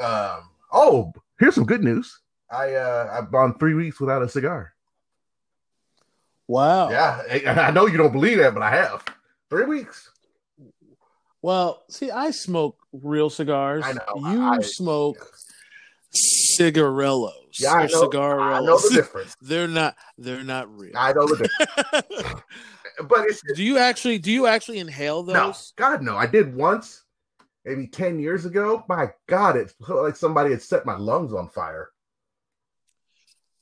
Um, oh, here's some good news. I uh, I've gone three weeks without a cigar. Wow. Yeah, I I know you don't believe that, but I have three weeks. Well, see, I smoke real cigars. I know. You I- smoke cigarillos. Yeah, I or know. I know the difference. they're not. They're not real. I know the difference. but it's do you actually? Do you actually inhale those? no, God no. I did once, maybe ten years ago. My God, it felt like somebody had set my lungs on fire.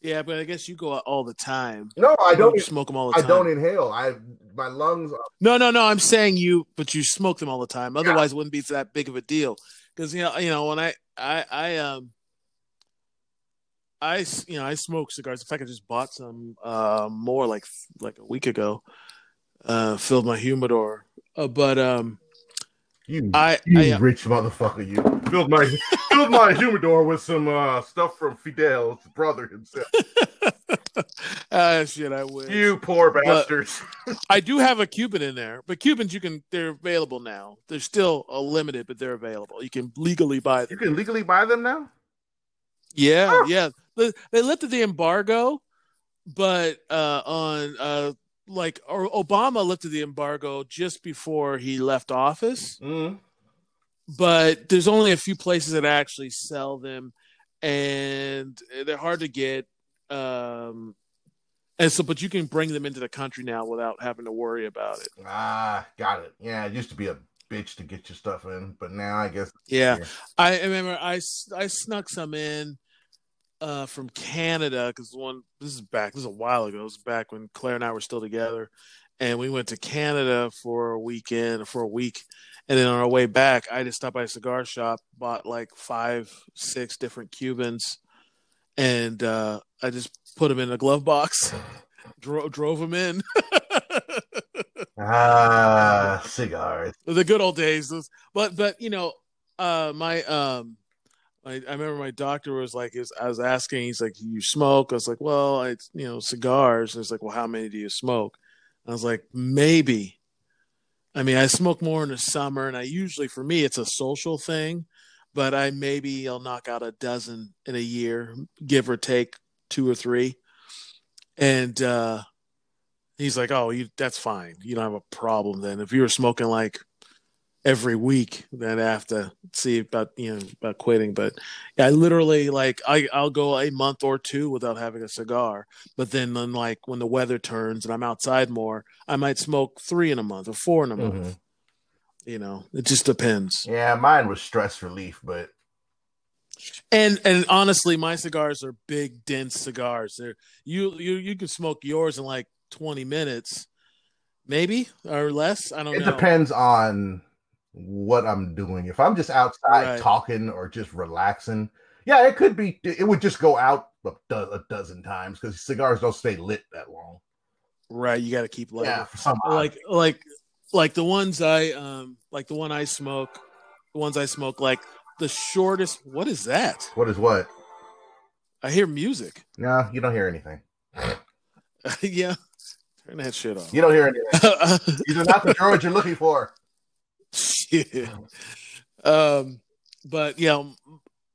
Yeah, but I guess you go out all the time. No, I don't. smoke them all the time. I don't inhale. I my lungs. Are, No, no, no. I'm saying you, but you smoke them all the time. Otherwise, it wouldn't be that big of a deal. Because you know, you know, when I, I, I, um, I, you know, I smoke cigars. In fact, I just bought some uh, more like like a week ago. Uh, filled my humidor, uh, but um, you I, you I, uh, rich motherfucker. You filled my filled my humidor with some uh, stuff from Fidel's brother himself. ah, shit, I wish. You poor bastards. I do have a Cuban in there, but Cubans you can they're available now. They're still a limited, but they're available. You can legally buy them. You can legally buy them now. Yeah, Huh. yeah. They, they lifted the embargo, but uh, on uh, like or Obama lifted the embargo just before he left office. Mm. But there's only a few places that actually sell them, and they're hard to get. Um, and so, but you can bring them into the country now without having to worry about it. Ah, got it. Yeah, it used to be a bitch to get your stuff in, but now I guess Yeah, Yeah. I remember I I snuck some in uh, from Canada because one this is back this is a while ago. It was back when Claire and I were still together, and we went to Canada for a weekend for a week, and then on our way back, I just stopped by a cigar shop, bought like five six different Cubans, and uh, I just put them in a glove box, dro- drove them in. ah cigars. the good old days. But but you know, uh, my um, I, I remember my doctor was like, is I was asking, he's like, you smoke? I was like, well, I you know cigars. And he's like, well, how many do you smoke? I was like, maybe. I mean, I smoke more in the summer, and I usually, for me, it's a social thing. But I maybe I'll knock out a dozen in a year, give or take two or three. And uh, he's like, "Oh, you that's fine. You don't have a problem then. If you were smoking like every week, then I have to see about you know about quitting." But I literally like I I'll go a month or two without having a cigar. But then then like when the weather turns and I'm outside more, I might smoke three in a month or four in a month. Mhm. You know, it just depends. Yeah, mine was stress relief, but And and honestly, my cigars are big, dense cigars. They're you you you can smoke yours in like twenty minutes, maybe or less. I don't know. it know. depends on what I'm doing. If I'm just outside Right. talking or just relaxing, yeah, it could be. It would just go out a, do- a dozen times because cigars don't stay lit that long. Right, you got to keep lighting. yeah, like like like the ones I um like the one I smoke, the ones I smoke like the shortest. What is that? what is what? I hear music. No, you don't hear anything. yeah, turn that shit off. You don't hear anything. These are not the droids you're looking for. Shit. Um, but yeah, m-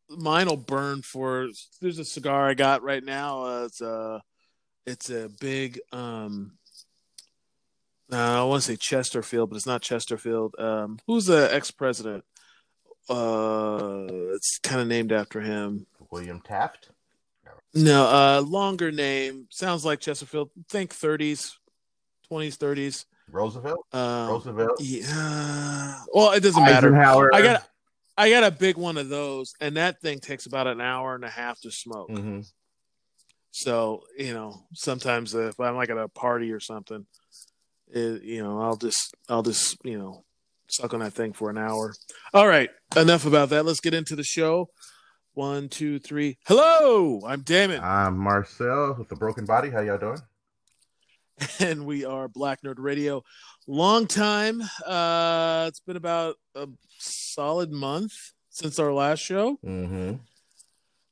mine will burn for. There's a cigar I got right now. Uh, it's a, it's a big. Um, uh, I want to say Chesterfield, but it's not Chesterfield. Um, who's the ex president? Uh, it's kind of named after him. William Taft. No, uh, longer name sounds like Chesterfield. Think 30s, 20s, 30s. Roosevelt. Um, Roosevelt. yeah. Well, it doesn't matter. I got I got a big one of those, and that thing takes about an hour and a half to smoke. Mhm. So you know, sometimes if I'm like at a party or something, it, you know, I'll just I'll just you know suck on that thing for an hour. All right, enough about that. Let's get into the show. One, two, three. Hello, I'm Damon, I'm Marcel with the Broken Body. How y'all doing? and we are Black Nerd Radio. Long time. Uh, it's been about a solid month since our last show. Mm-hmm.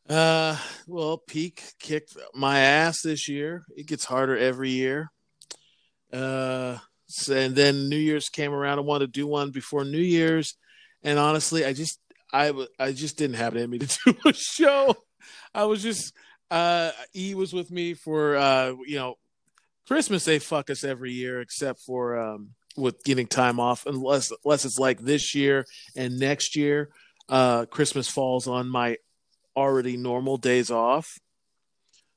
Uh, well, Peak kicked my ass this year. It gets harder every year. Uh, and then New Year's came around. I wanted to do one before New Year's, and honestly, I just I I just didn't have it in me to do a show. I was just uh E was with me for uh you know Christmas they fuck us every year except for um with getting time off unless unless it's like this year and next year uh Christmas falls on my already normal days off.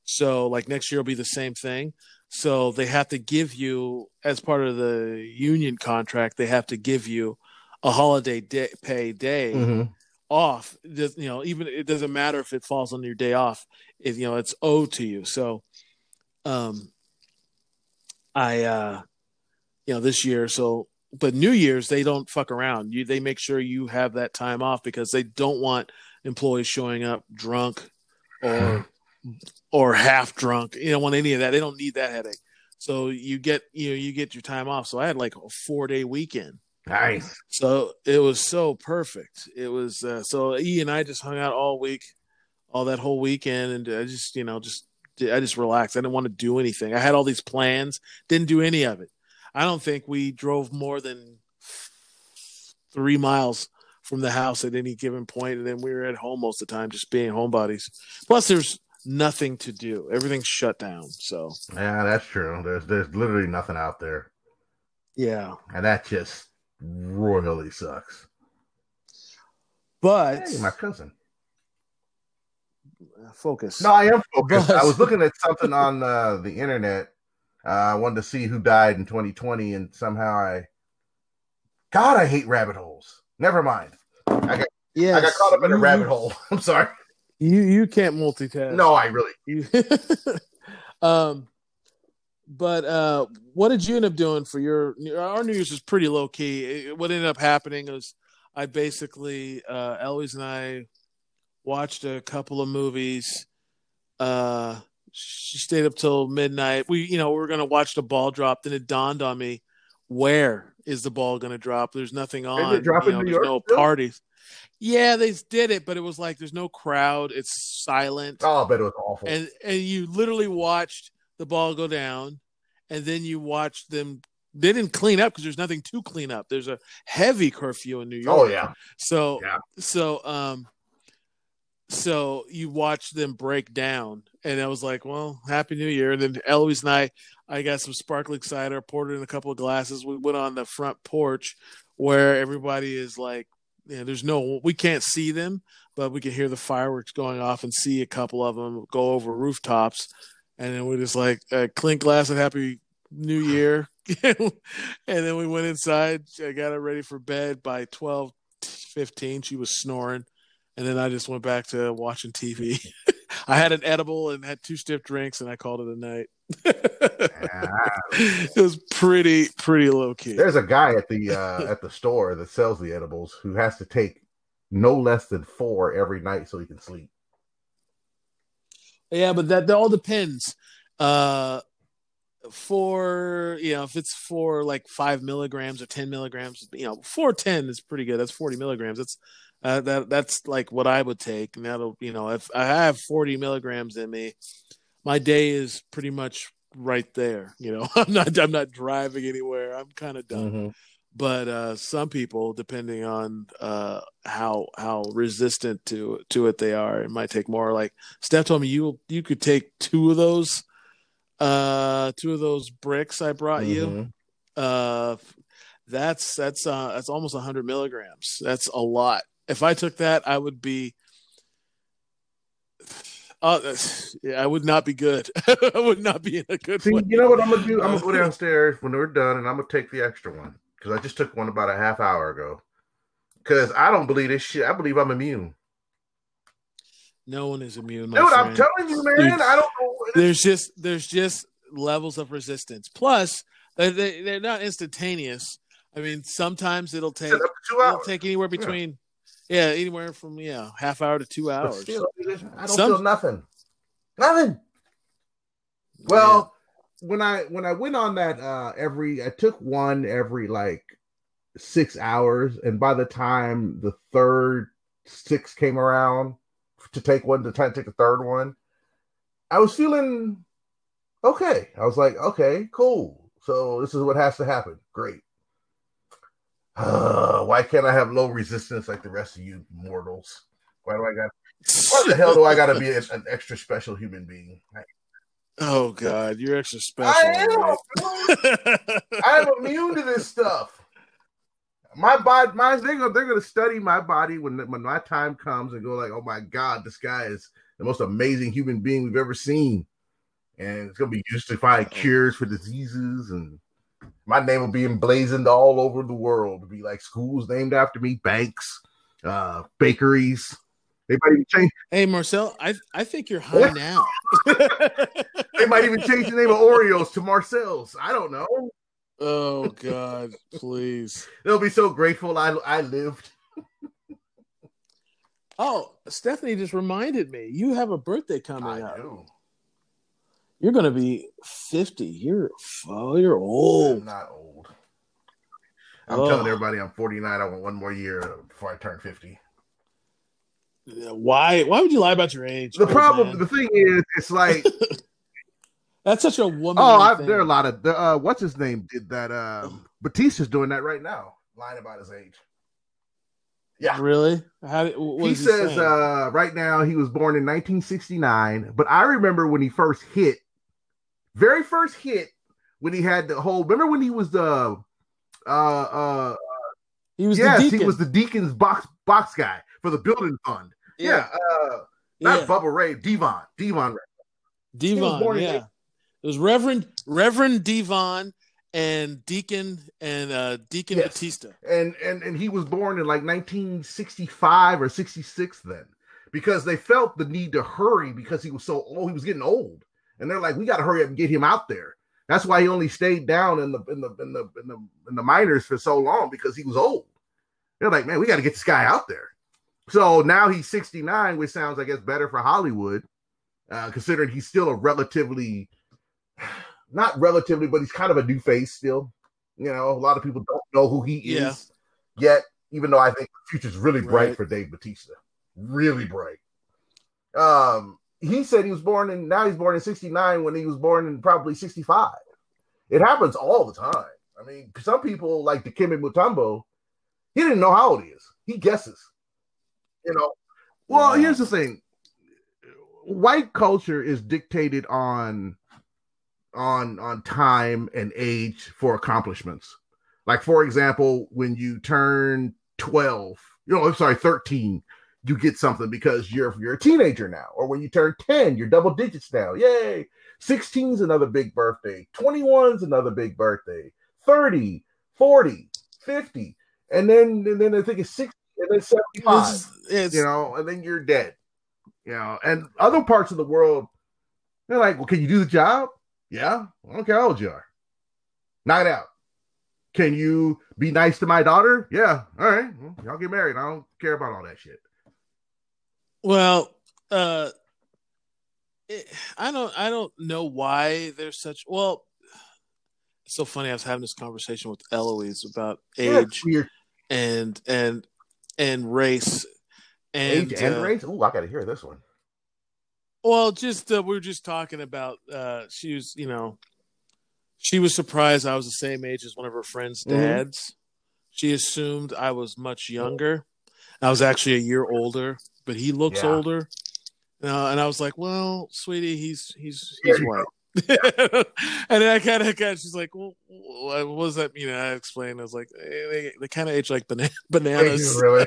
So like next year will be the same thing. So they have to give you as part of the union contract they have to give you a holiday day, pay day Mhm. off. Does- you know, even it doesn't matter if it falls on your day off. It, you know, it's owed to you. So, um, I, uh, you know, this year. So, but New Year's they don't fuck around. You they make sure you have that time off because they don't want employees showing up drunk or or half drunk. You don't want any of that. They don't need that headache. So you get you know you get your time off. So I had like a four day weekend. Nice. So it was so perfect. It was uh, so E and I just hung out all week, all that whole weekend, and I just you know just I just relaxed. I didn't want to do anything. I had all these plans, didn't do any of it. I don't think we drove more than three miles from the house at any given point, and then we were at home most of the time, just being homebodies. Plus, there's nothing to do. Everything's shut down. So Yeah, that's true. There's there's literally nothing out there, yeah, and that just royally sucks. but Hey, my cousin. Focus. No, I am focused. I was looking at something on uh, the internet. Uh, I wanted to see who died in 2020, and somehow I, God, I hate rabbit holes. Never mind. Yes, I got caught up in a rabbit hole. I'm sorry. You you can't multitask. No, I really. You, um, but uh, what did you end up doing for your our New Year's was pretty low key. It- what ended up happening was I basically uh, Eloise and I watched a couple of movies. Uh, she stayed up till midnight. We you know we are gonna watch the ball drop. Then it dawned on me, where is the ball gonna drop? There's nothing on. you know, New there's York no still? parties. Yeah, they did it, but it was like there's no crowd. It's silent Oh, but it was awful. and and you literally watched the ball go down and then you watched them they didn't clean up because there's nothing to clean up there's a heavy curfew in new york oh yeah. so Yeah. so um so you watch them break down and i was like well happy new year. And then eloise and i i got some sparkling cider poured in a couple of glasses. We went on the front porch where everybody is like you know, there's no we can't see them but we can hear the fireworks going off and see a couple of them go over rooftops. And then we just like uh, clink glass and happy new year. And then we went inside i got her ready for bed. By 12 15 she was snoring and then i just went back to watching tv i had an edible and had two stiff drinks and i called it a night it was pretty pretty low key There's a guy at the uh, at the store that sells the edibles who has to take no less than four every night so he can sleep. Yeah, but that, that all depends. Uh, for you know, if it's for like five milligrams or ten milligrams, you know, four ten is pretty good. That's forty milligrams. That's uh, that that's like what I would take, and that'll you know, if I have forty milligrams in me, my day is pretty much right there. You know, I'm not I'm not driving anywhere. I'm kind of done but uh, some people, depending on uh, how how resistant to to it they are, it might take more. Like Steph told me, you you could take two of those, uh, two of those bricks I brought you. Mhm. Uh, that's that's uh, that's almost hundred milligrams. That's a lot. If I took that, I would be. Uh, yeah, I would not be good. I would not be in a good See, way. you know what I'm gonna do? I'm gonna go downstairs when we're done, and I'm gonna take the extra one because I just took one about a half hour ago. Because I don't believe this shit. I believe I'm immune. No one is immune. Dude, I'm telling you, man. Dude, I don't know. there's just there's just levels of resistance. Plus, they, they they're not instantaneous. I mean, sometimes it'll take Up to two it'll take anywhere between yeah, anywhere from yeah half hour to two hours. still, I don't Some- feel nothing. Nothing. Well, when I when I went on that uh every I took one every like six hours, and by the time the third six came around to take one to try to take the third one, I was feeling okay. I was like, okay, cool. So this is what has to happen. Great. Uh, why can't I have low resistance like the rest of you mortals? Why do I got? Why the hell do I got to be an, an, extra special human being? Oh God, you're extra special. I am. I'm immune to this stuff. My body, my they're gonna they're gonna study my body when when my time comes and go like, oh my God, this guy is the most amazing human being we've ever seen, and it's gonna be used to find oh. cures for diseases and my name will be emblazoned all over the world. It'll be like schools named after me, banks, uh, bakeries. They might even change. Hey, Marcel, I I think you're high now. they might even change the name of Oreos to Marcel's. I don't know. Oh God, please! They'll be so grateful I I lived. oh, Stephanie just reminded me. You have a birthday coming I up. Do. You're gonna be fifty. You're oh, you're old. I'm not old. I'm oh. telling everybody I'm 49. I want one more year before I turn 50. Why? Why would you lie about your age? The problem, man? the thing is, it's like that's such a woman. Oh, I, there are a lot of uh, what's his name did that. Um, Batista's doing that right now, lying about his age. Yeah, really? How, he, he says uh, right now he was born in 1969, but I remember when he first hit very first hit when he had the whole. Remember when he was the uh uh he was yes he was the Deacon's box box guy for the building fund. Yeah, yeah uh, not yeah. Bubba Ray, Devon, Devon, Devon. Yeah, it was Reverend Reverend Devon and Deacon and uh Deacon yes. Batista. And and and he was born in like 1965 or 66 then because they felt the need to hurry because he was so old he was getting old and they're like, we got to hurry up and get him out there. That's why he only stayed down in the in the in the in the in the minors for so long because he was old. They're like, man, we got to get this guy out there. So now he's 69, which sounds, I guess, better for Hollywood, uh, considering he's still a relatively, not relatively, but he's kind of a new face still. You know, a lot of people don't know who he is yeah. yet, even though I think the future's really bright right. for Dave Batista. Really bright. Um, he said he was born in now he's born in 69 when he was born in probably 65. It happens all the time. I mean, some people like Dikembe Mutombo, he didn't know how old he is. He guesses. You know. Well, here's the thing. White culture is dictated on on on time and age for accomplishments. Like for example, when you turn 12, you know, I'm sorry, 13, you get something because you're you're a teenager now, or when you turn 10, you're double digits now. Yay! 16's another big birthday, 21's another big birthday, 30, 40, 50, and then and then I think it's 60 and then 75. It's, it's, you know, and then you're dead. You know, and other parts of the world, they're like, Well, can you do the job? Yeah, I don't care how old you are. Knock it out. Can you be nice to my daughter? Yeah. All right. Well, y'all get married. I don't care about all that shit. Well, uh, it, I don't, I don't know why there's such. Well, it's so funny. I was having this conversation with Eloise about age yeah, and and and race and age and uh, race. Oh, I got to hear this one. Well, just uh, we were just talking about. Uh, she was, you know, she was surprised I was the same age as one of her friends' mm-hmm. dads. Mm-hmm. She assumed I was much younger. I was actually a year older but he looks yeah. older. Uh, and I was like, "Well, sweetie, he's he's he's white." and then I kind of got. She's like, "Well, what does that mean?" And I explained. I was like, hey, "They they kind of age like bana- bananas." They really,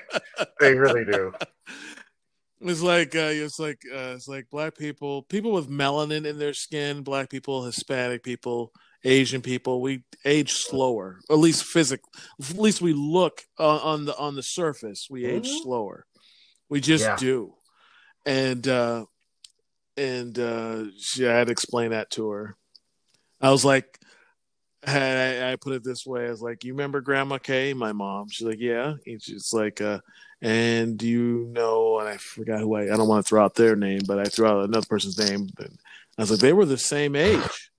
they really do. It's like uh, it's like uh, it's like black people, people with melanin in their skin, black people, Hispanic people, Asian people. We age slower, at least physically. At least we look uh, on the on the surface. We age mm-hmm. slower. We just yeah. do. And uh and uh she, I had to explain that to her. I was like I, I put it this way, I was like, You remember Grandma Kay, my mom? She's like, Yeah. And she's like, uh, and you know, and I forgot who I I don't want to throw out their name, but I threw out another person's name. And I was like, they were the same age.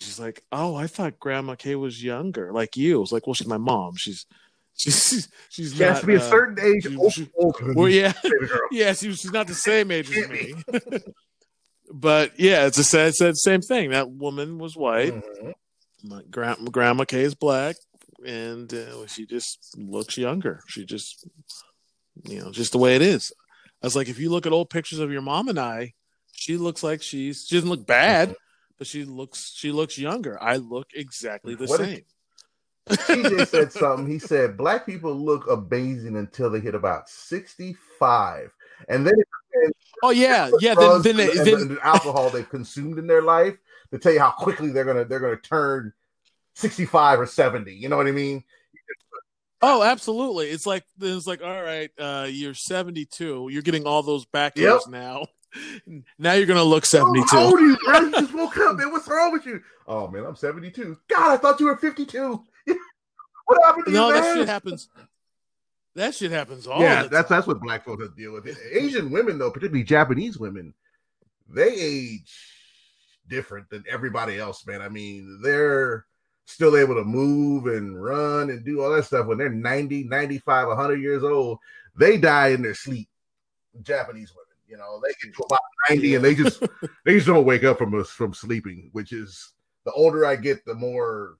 She's like, Oh, I thought Grandma Kay was younger, like you. I was like, Well, she's my mom. She's She's she's she not, has to be a uh, certain age. She, she, well, yeah, yeah. She, she's not the same age as me. but yeah, it's a sad, said same thing. That woman was white. Mm-hmm. My grandma Kay is black. and uh, she just looks younger. She just, you know, just the way it is. I was like, if you look at old pictures of your mom and I, she looks like she's she doesn't look bad, but she looks she looks younger. I look exactly the What same. TJ said something. He said black people look amazing until they hit about sixty-five, and then oh yeah, yeah. Then then, they, and, then and the alcohol they've consumed in their life to tell you how quickly they're gonna they're gonna turn sixty-five or seventy. You know what I mean? oh absolutely. It's like it's like all right, uh, you're 72. You're getting all those back Yep. now. Now you're gonna look Oh, 72. How old are you, bro? You just woke up, man. What's wrong with you? Oh man, I'm seventy-two. God, I thought you were fifty-two. What happened to No, you, that shit happens. That shit happens all yeah, the that's time. that's what black folks deal with. Asian women, though, particularly Japanese women, they age different than everybody else, man. I mean, they're still able to move and run and do all that stuff when they're 90, 95, 100 years old. They die in their sleep. Japanese women, you know, they get to about 90 and they just they just don't wake up from us from sleeping, which is the older I get, the more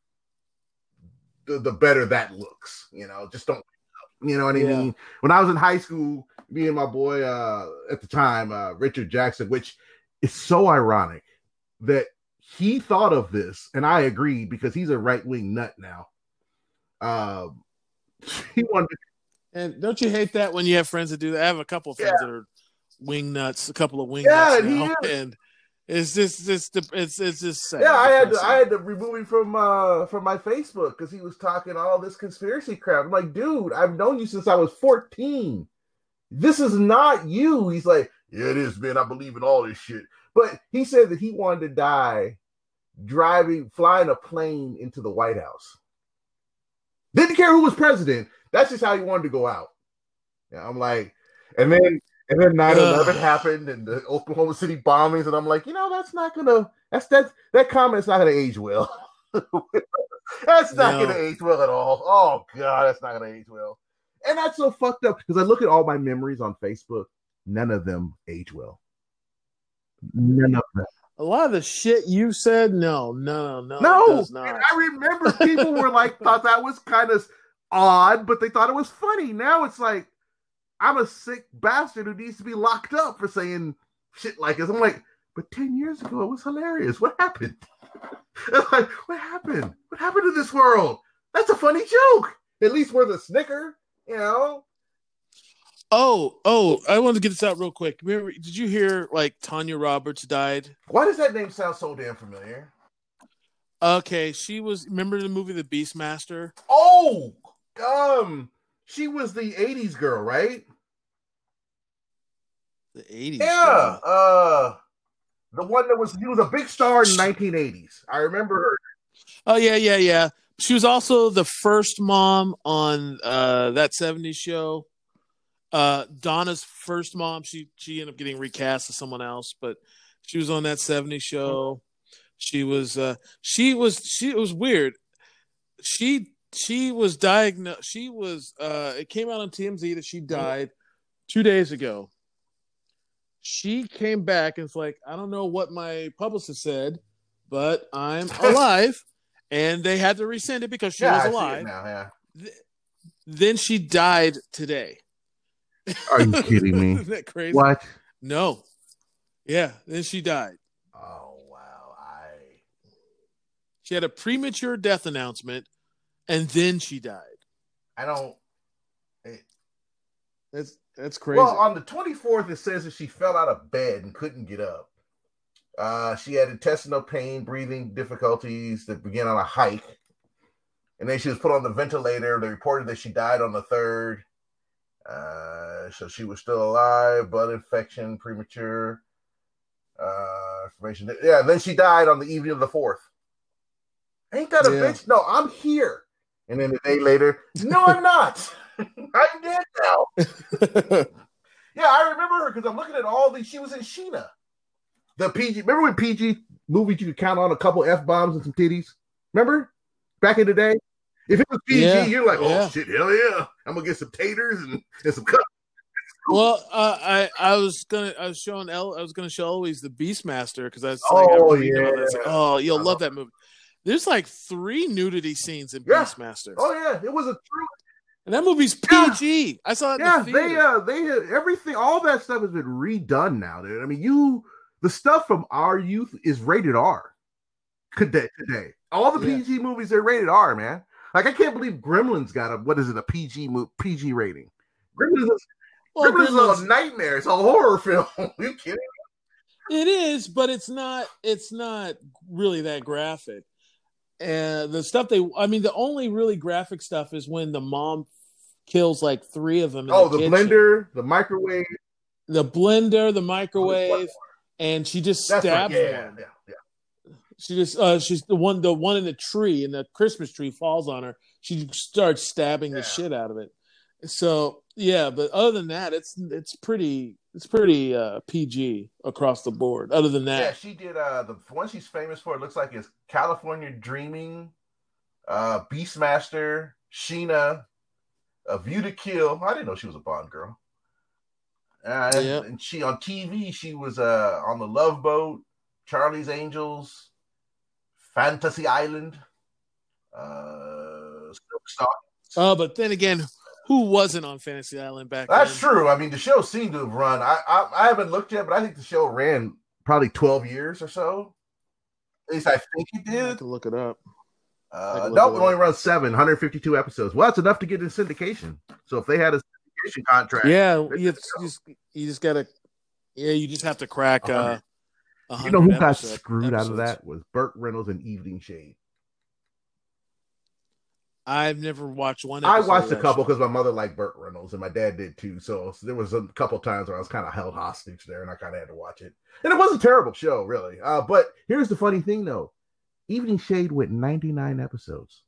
the, the better that looks. You know, just don't you know what I Yeah. mean? When I was in high school, me and my boy uh at the time, uh Richard Jackson, which is so ironic that he thought of this, and I agreed because he's a right wing nut now. Um he wanted And don't you hate that when you have friends that do that? I have a couple of friends that are wing nuts, a couple of wing Yeah, nuts now, and it's just it's it's it's just sad. Yeah, I had to. I had to remove him from uh from my Facebook because he was talking all this conspiracy crap. I'm like, dude, I've known you since I was 14. This is not you. He's like, yeah, it is, man. I believe in all this shit. But he said that he wanted to die driving, flying a plane into the White House. Didn't care who was president. That's just how he wanted to go out. Yeah, I'm like, and then and then 9-11 happened and the Oklahoma City bombings, and I'm like, you know, that's not gonna that's that that comment's not gonna age well. that's not No. gonna age well at all. Oh god, that's not gonna age well. And that's so fucked up because I look at all my memories on Facebook, none of them age well. None of them. a lot of the shit you said. No, no, no, No, it does and not. I remember people were like thought that was kind of odd, but they thought it was funny. Now it's like I'm a sick bastard who needs to be locked up for saying shit like this. I'm like, but ten years ago it was hilarious. What happened? Like, what happened? What happened to this world? That's a funny joke. At least we're the snicker, you know. Oh, oh, I wanted to get this out real quick. Remember, did you hear like Tanya Roberts died? Why does that name sound so damn familiar? Okay, she was. Remember the movie The Beastmaster? Oh, um, she was the '80s girl, right? The eighties. Yeah, uh, the one that was he was a big star in 1980s. I remember her. Oh yeah, yeah, yeah. She was also the first mom on uh, that '70s show. Uh, Donna's first mom. She she ended up getting recast as someone else, but she was on that '70s show. She was uh, she was she it was weird. She she was diagnosed. She was uh, it came out on TMZ that she died two days ago. She came back and it's like I don't know what my publicist said, but I'm alive and they had to rescind it because she yeah, was it alive. now. Yeah. Th- Then she died today. Are you kidding me? Isn't that crazy? what? No. Yeah. Then she died. Oh wow! I She had a premature death announcement, and then she died. I don't. That's that's crazy. Well, on the 24th, it says that she fell out of bed and couldn't get up. Uh, she had intestinal pain, breathing difficulties that began on a hike. And then she was put on the ventilator. They reported that she died on the third. Uh, so she was still alive, blood infection, premature. Uh, information. Yeah, then she died on the evening of the fourth. Ain't that a Yeah. bitch? No, I'm here. And then a day later, no, I'm not. I'm dead now. Yeah, I remember her because I'm looking at all these. She was in Sheena. The PG. Remember when PG movies you could count on a couple f bombs and some titties? Remember back in the day? If it was PG, Yeah, you're like, oh yeah. shit, hell yeah! I'm gonna get some taters and, and some cuts. well, uh, I I was gonna I was showing El I was gonna show Eloise the Beastmaster because that's like, I Oh, was reading about yeah. Like, oh, you'll love love that movie. There's like three nudity scenes in Yeah. Beastmaster, Oh yeah, it was a true. And that movie's Yeah. PG. I saw it. Yeah, the they uh they everything. All that stuff has been redone now, dude. I mean, you the stuff from our youth is rated R. Today, today, all the Yeah. PG movies are rated R, man. Like I can't believe Gremlins got a what is it a PG PG rating? Gremlins, is, Well, Gremlins, Gremlins- is a nightmare. It's a horror film. you kidding? It is, but it's not. It's not really that graphic. And the stuff they, I mean, the only really graphic stuff is when the mom kills like three of them. In Oh, the, the blender, the microwave. the blender, the microwave, and she just That's stabs Yeah, one. yeah, yeah. She just, uh, she's the one, the one in the tree, and the Christmas tree falls on her. She starts stabbing Yeah. the shit out of it. So yeah, but other than that, it's it's pretty, it's pretty uh, PG across the board. Other than that, Yeah, she did. Uh, the one she's famous for it looks like is California Dreaming, uh, Beastmaster, Sheena, A View to Kill. I didn't know she was a Bond girl. Uh, and, Yeah. and she on TV, she was uh on the Love Boat, Charlie's Angels, Fantasy Island, uh, Silk Stalk. uh, but then again, who wasn't on Fantasy Island back then? That's then? true. I mean, the show seemed to have run. I, I I haven't looked yet, but I think the show ran probably twelve years or so. At least I think it I did. can look it up. Uh, look nope, it it only runs seven, 152 episodes. Well, that's enough to get in syndication. So if they had a syndication contract, Yeah, you just, you just gotta, yeah, you just have to crack. Uh, you know who got episode- screwed out of that was Burt Reynolds and Evening Shade. I've never watched one. I watched a couple because my mother liked Burt Reynolds and my dad did too. So, so there was a couple times where I was kind of held hostage there, and I kind of had to watch it. And it was a terrible show, really. Uh, but here's the funny thing, though: Evening Shade went 99 episodes.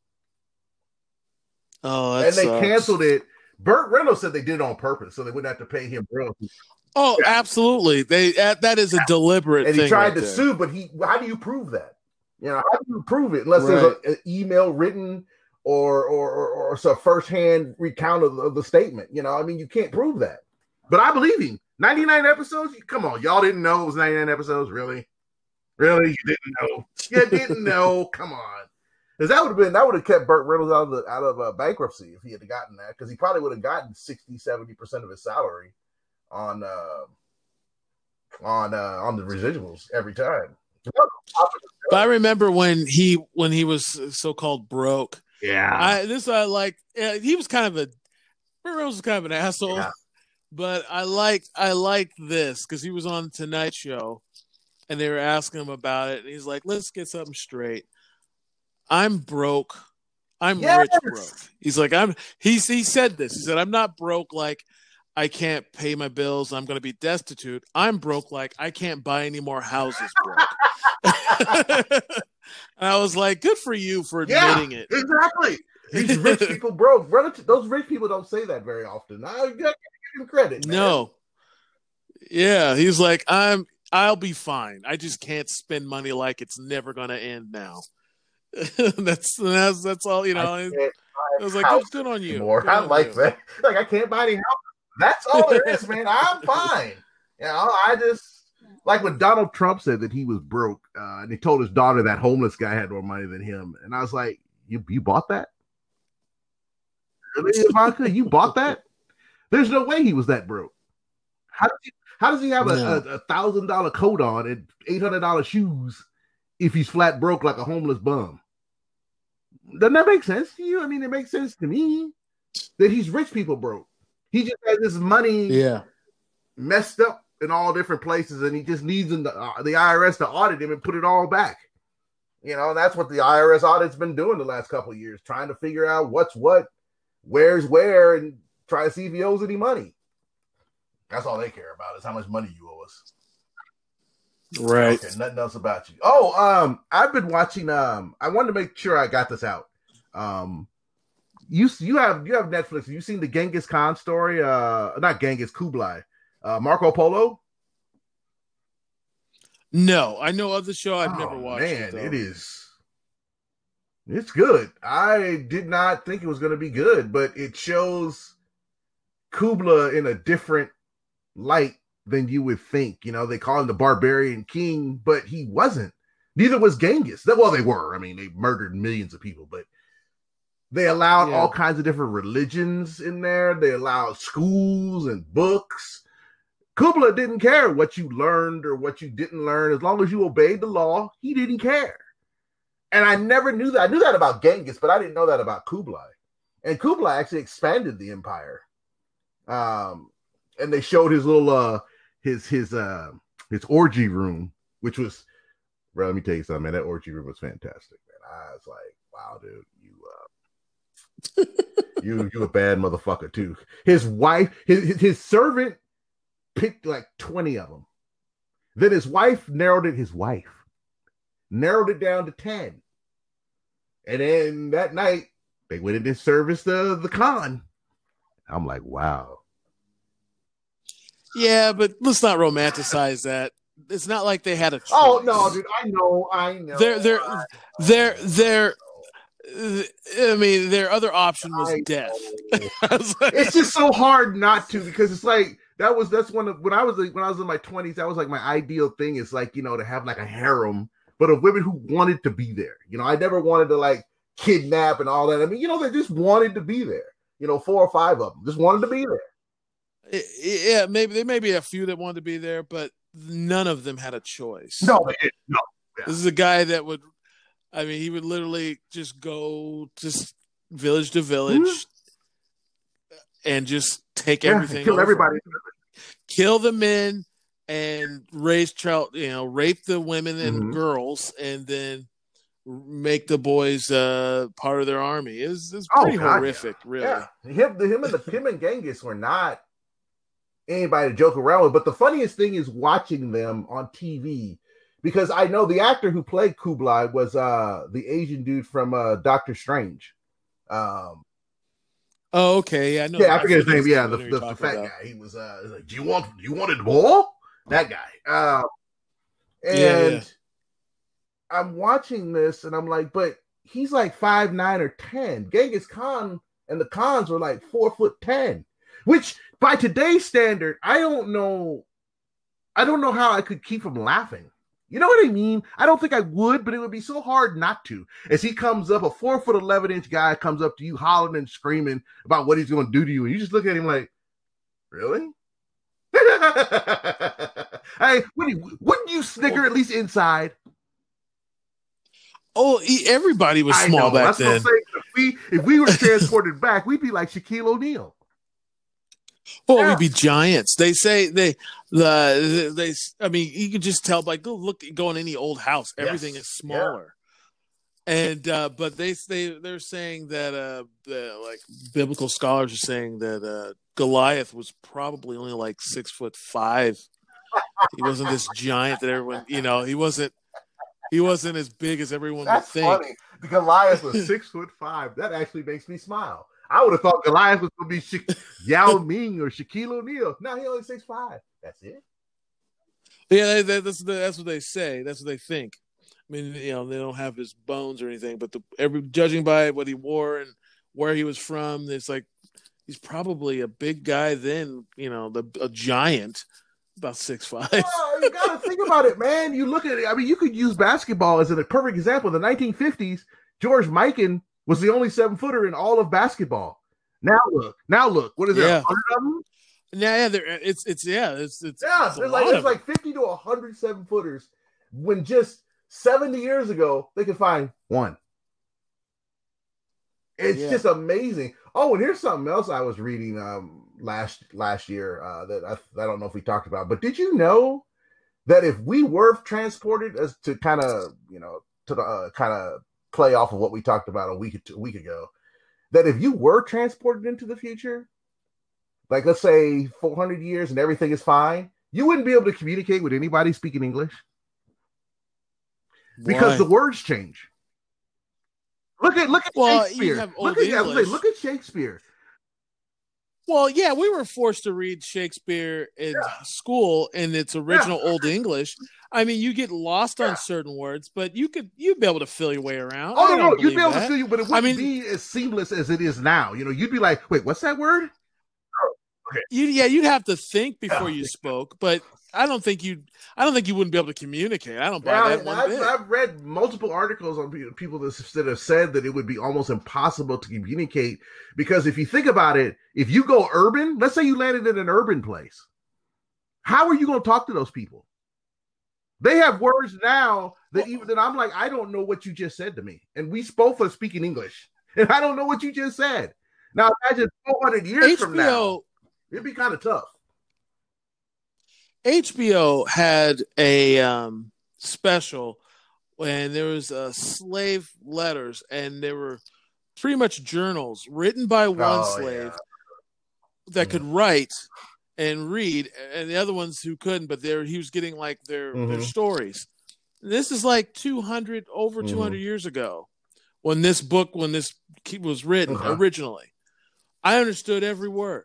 Oh, and they sucks. canceled it. Burt Reynolds said they did it on purpose, so they wouldn't have to pay him royalties. Oh, absolutely. They that, that is a deliberate And he tried right to there. sue, but he how do you prove that? You know, how do you prove it unless there's an email written or or or, or some firsthand recount of, of the statement? You know, I mean, you can't prove that. But I believe him. 99 episodes? Come on, y'all didn't know it was 99 episodes, really? Really? You didn't know? You didn't know? Come on. Because that would have been that would have kept Burt Reynolds out of the out of uh, bankruptcy if he had gotten that. Because he probably would have gotten 60, 70 percent of his salary on uh on uh on the residuals every time. But I remember when he when he was so called broke. Yeah. I this I like. uh, He was kind of a. Reynolds was kind of an asshole. Yeah. But I like I like this because he was on Tonight Show, and they were asking him about it, and he's like, "Let's get something straight. I'm broke. I'm Yes! rich broke." He's like, "I'm." He's he said this. He said, "I'm not broke like I can't pay my bills. I'm going to be destitute. I'm broke like I can't buy any more houses broke." and I was like, "Good for you for Yeah. admitting it." Exactly. These rich people broke. Relative, those rich people don't say that very often. I gotta give him credit. man. No. Yeah, he's like, I'm I'll be fine. I just can't spend money like it's never gonna end now. that's that's that's all you know. I I, was like, good, good on you. Good I on like you. that. Like I can't buy any house. That's all there is, man. I'm fine. You know, I just like when Donald Trump said that he was broke, uh, and he told his daughter that homeless guy had more money than him, and I was like, "You you bought that? Really, Ivanka? You bought that? There's no way he was that broke. How does he? How does he have a, thousand dollar coat on and eight hundred dollar shoes if he's flat broke like a homeless bum? Doesn't that make sense to you? I mean, it makes sense to me that he's rich people broke. He just has this money Yeah. messed up in all different places, and he just needs them to, uh, the IRS to audit him and put it all back. You know, that's what the IRS audit's been doing the last couple of years, trying to figure out what's what, where's where, and try to see if he owes any money. That's all they care about is how much money you owe us. Right. Okay, nothing else about you. Oh, um, I've been watching. Um, I wanted to make sure I got this out. Um, you you have you have Netflix. You seen the Genghis Khan story? Uh, not Genghis Kublai. Uh, Marco Polo. No, I know of the show. I've never Oh, watched Man, it. it is. It's good. I did not think it was going to be good, but it shows Kubla in a different light than you would think. You know, they call him the barbarian king, but he wasn't. Neither was Genghis. Well, they were. I mean, they murdered millions of people, but they allowed Yeah. all kinds of different religions in there. They allowed schools and books. Kubla didn't care what you learned or what you didn't learn. As long as you obeyed the law, he didn't care. And I never knew that. I knew that about Genghis, but I didn't know that about Kublai. And Kublai actually expanded the empire. Um, and they showed his little uh his his uh his orgy room, which was bro, let me tell you something, man. That orgy room was fantastic, man. I was like, wow, dude, you uh you you a bad motherfucker too. His wife, his his, his servant picked like 20 of them. Then his wife narrowed it, his wife narrowed it down to 10. And then that night they went in and serviced the the Khan. I'm like, wow. Yeah, but let's not romanticize that. It's not like they had a. Oh, choice. Oh no, dude, I know, I know. They're- they're- I Their know, their. I mean, their other option was I death. was like- it's just so hard not to because it's like that was that's one of when I was like, when I was in my twenties, that was like my ideal thing is like you know to have like a harem, but of women who wanted to be there. You know, I never wanted to like kidnap and all that. I mean, you know, they just wanted to be there. You know, four or five of them just wanted to be there. Yeah, maybe there may be a few that wanted to be there, but none of them had a choice. No, no. This is a guy that would, I mean, he would literally just go just village to village mm-hmm. and just take Yeah, everything, kill over. everybody. kill the men, and raise child, you know, rape the women and Mhm. girls, and then make the boys uh part of their army. Is is Oh, pretty God, yeah. horrific, really. Yeah, him, him and the him and Genghis were not anybody to joke around with. But the funniest thing is watching them on TV because I know the actor who played Kublai was uh the Asian dude from uh Doctor Strange. Um, Oh, okay. Yeah, no, yeah, I forget his name. Yeah, the, the, the fat about. guy. He was uh like, do you want do you want it more? That guy. Um, and Yeah, yeah. I'm watching this and I'm like, but he's like five nine or ten. Genghis Khan and the Khans were like four foot ten, which by today's standard, I don't know. I don't know how I could keep from laughing. You know what I mean? I don't think I would, but it would be so hard not to. As he comes up, a four foot eleven inch guy comes up to you, hollering and screaming about what he's going to do to you, and you just look at him like, really? hey, wouldn't you, wouldn't you snicker at least inside? Oh, everybody was small know. back That's what I'm then. saying. If we if we were transported back, we'd be like Shaquille O'Neal. Yeah. we'd be giants. They say they the they. I mean, you could just tell by go look go in any old house. Everything Yes. is smaller. And uh, but they they they're saying that uh the like biblical scholars are saying that uh Goliath was probably only like six foot five. He wasn't this giant that everyone you know he wasn't he wasn't as big as everyone That's would think. funny. Goliath was six foot five. That actually makes me smile. I would have thought Goliath was going to be Sha- Yao Ming or Shaquille O'Neal. No, he only six five. That's it. Yeah, that's that's what they say. That's what they think. I mean, you know, they don't have his bones or anything, but the every judging by what he wore and where he was from, it's like he's probably a big guy. Then you know, the a giant, about six five. Oh, you got to think about it, man. You look at it. I mean, you could use basketball as a perfect example. In the 1950s, George Mikan was the only seven footer in all of basketball. Now look, now look. What is? Yeah. 100 of them? Yeah, yeah, there- it's it's yeah, it's it's Yeah, it's like it's like 50 to 100 seven footers when just 70 years ago they could find one. It's Yeah. just amazing. Oh, and here's something else I was reading um last last year uh, that I, I don't know if we talked about, but did you know that if we were transported as to kind of you know to the uh, kind of play off of what we talked about a week a week ago, that if you were transported into the future, like let's say 400 years and everything is fine, you wouldn't be able to communicate with anybody speaking English because the words change. Look at look at Well, Shakespeare. Look at, like, look at Shakespeare. Well, yeah, we were forced to read Shakespeare in school in its original Old English. I mean, you get lost Yeah. on certain words, but you could you'd be able to fill your way around. Oh I no, no, you'd be able that. to feel you, but it wouldn't mean- be as seamless as it is now. You know, you'd be like, wait, what's that word? Okay. You, yeah, you'd have to think before you spoke, but I don't think you. I don't think you wouldn't be able to communicate. I don't buy Now, that one I've, bit. I've read multiple articles on people that have said that it would be almost impossible to communicate because if you think about it, if you go urban, let's say you landed in an urban place, how are you going to talk to those people? They have words now that even that I'm like, I don't know what you just said to me, and we both are speaking English, and I don't know what you just said. Now imagine 400 years from now, it'd be kind of tough. HBO had a um, special and there was uh, slave letters, and there were pretty much journals written by one Oh, slave yeah. that could write and read, and the other ones who couldn't. But there, he was getting like their their Mhm. stories. This is like two hundred over Mhm. two hundred years ago when this book when this was written Uh-huh. originally. I understood every word.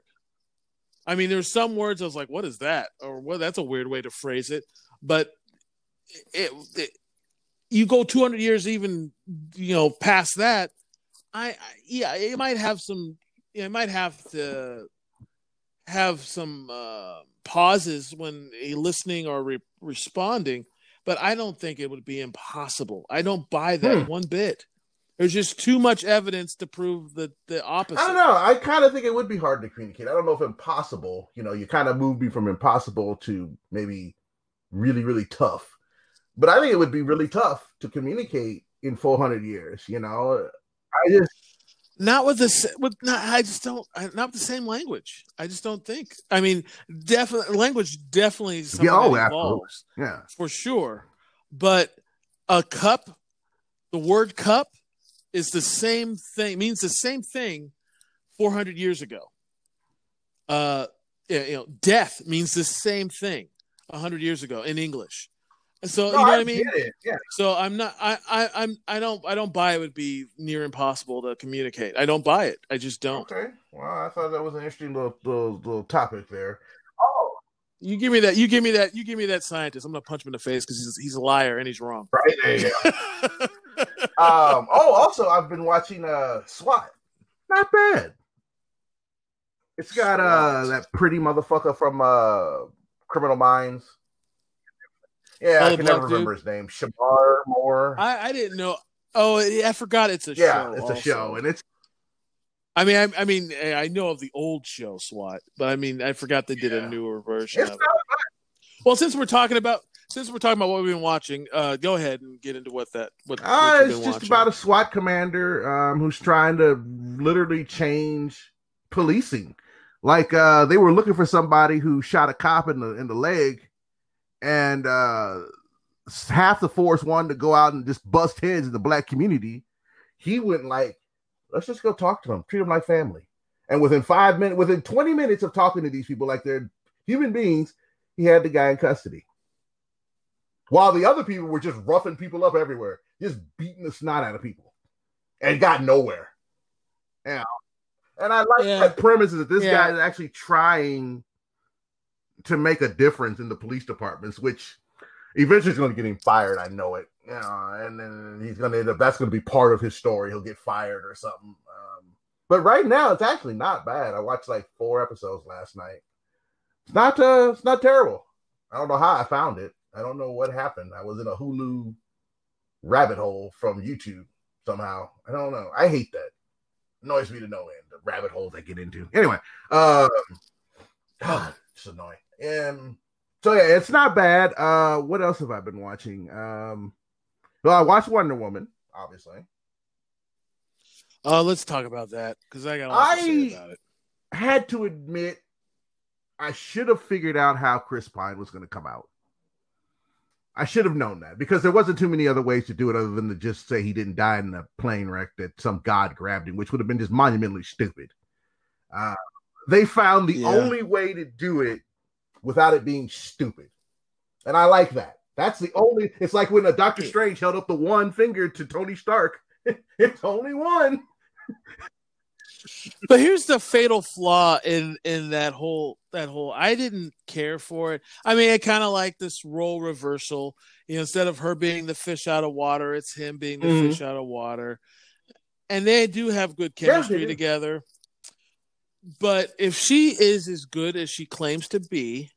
I mean, there's some words I was like, "What is that?" or "Well, that's a weird way to phrase it." But it, it you go 200 years even you know past that. I, I yeah, it might have some. You know, it might have to have some uh, pauses when a listening or re- responding, but I don't think it would be impossible. I don't buy that Hmm. one bit. There's just too much evidence to prove the the opposite. I don't know. I kind of think it would be hard to communicate. I don't know if impossible. You know, you kind of moved me from impossible to maybe really, really tough. But I think it would be really tough to communicate in 400 years. You know, I just not with this with not i just don't not the same language. I just don't think i mean definitely language definitely something Yeah, oh, evolves yeah. for sure. But a cup the word cup is the same thing means the same thing 400 years ago. Uh you know death means the same thing 100 years ago in english so you know what i mean. Yeah. so I'm not. I, I. I'm. I don't. I don't buy it would be near impossible to communicate. I don't buy it. I just don't. Okay. Well, I thought that was an interesting little little, little topic there. Oh, You give me that. You give me that. You give me that scientist. I'm gonna punch him in the face because he's he's a liar and he's wrong. right go. um. Oh, also, I've been watching uh SWAT. Not bad. It's got uh that pretty motherfucker from uh Criminal Minds. Yeah, Oh, I can never black remember his name. Shemar Moore. I, I didn't know. Oh, I forgot it's a yeah, show. it's also. a show, and it's I mean, I, I mean, I know of the old show SWAT, but I mean, I forgot they did Yeah. a newer version it's of not it. Well, since we're talking about since we're talking about what we've been watching, uh, go ahead and get into what that what, Uh, what it's just watching. about a SWAT commander um, who's trying to literally change policing. Like uh, they were looking for somebody who shot a cop in the in the leg, and uh, half the force wanted to go out and just bust heads in the black community. He went like, "Let's just go talk to them, treat them like family." And within five minutes, within twenty minutes of talking to these people like they're human beings, he had the guy in custody. While the other people were just roughing people up everywhere, just beating the snot out of people, and got nowhere. Yeah, and I like Yeah. that premise is that this Yeah. guy is actually trying to make a difference in the police departments, which eventually is going to get him fired. I know it. Yeah, and then he's going to end up. That's going to be part of his story. He'll get fired or something. Um, but right now, it's actually not bad. I watched like four episodes last night. It's not. Uh, it's not terrible. I don't know how I found it. I don't know what happened. I was in a Hulu rabbit hole from YouTube somehow. I don't know. I hate that. Annoys me to no end. The rabbit holes I get into. Anyway, um, God, it's annoying. And so yeah, it's not bad. Uh, what else have I been watching? Um, well, I watched Wonder Woman, obviously. Uh, let's talk about that because I got a lot to say I- about it. Had to admit, I should have figured out how Chris Pine was going to come out. I should have known that because there wasn't too many other ways to do it other than to just say he didn't die in a plane wreck that some god grabbed him, which would have been just monumentally stupid. Uh, they found the Yeah. only way to do it without it being stupid, and I like that. That's the only. It's like when a Doctor Strange held up the one finger to Tony Stark. it's only one. But here's the fatal flaw in in that whole that whole. I didn't care for it. I mean, I kind of like this role reversal. You know, instead of her being the fish out of water, it's him being the Mhm. fish out of water. And they do have good chemistry do. together. But if she is as good as she claims to be,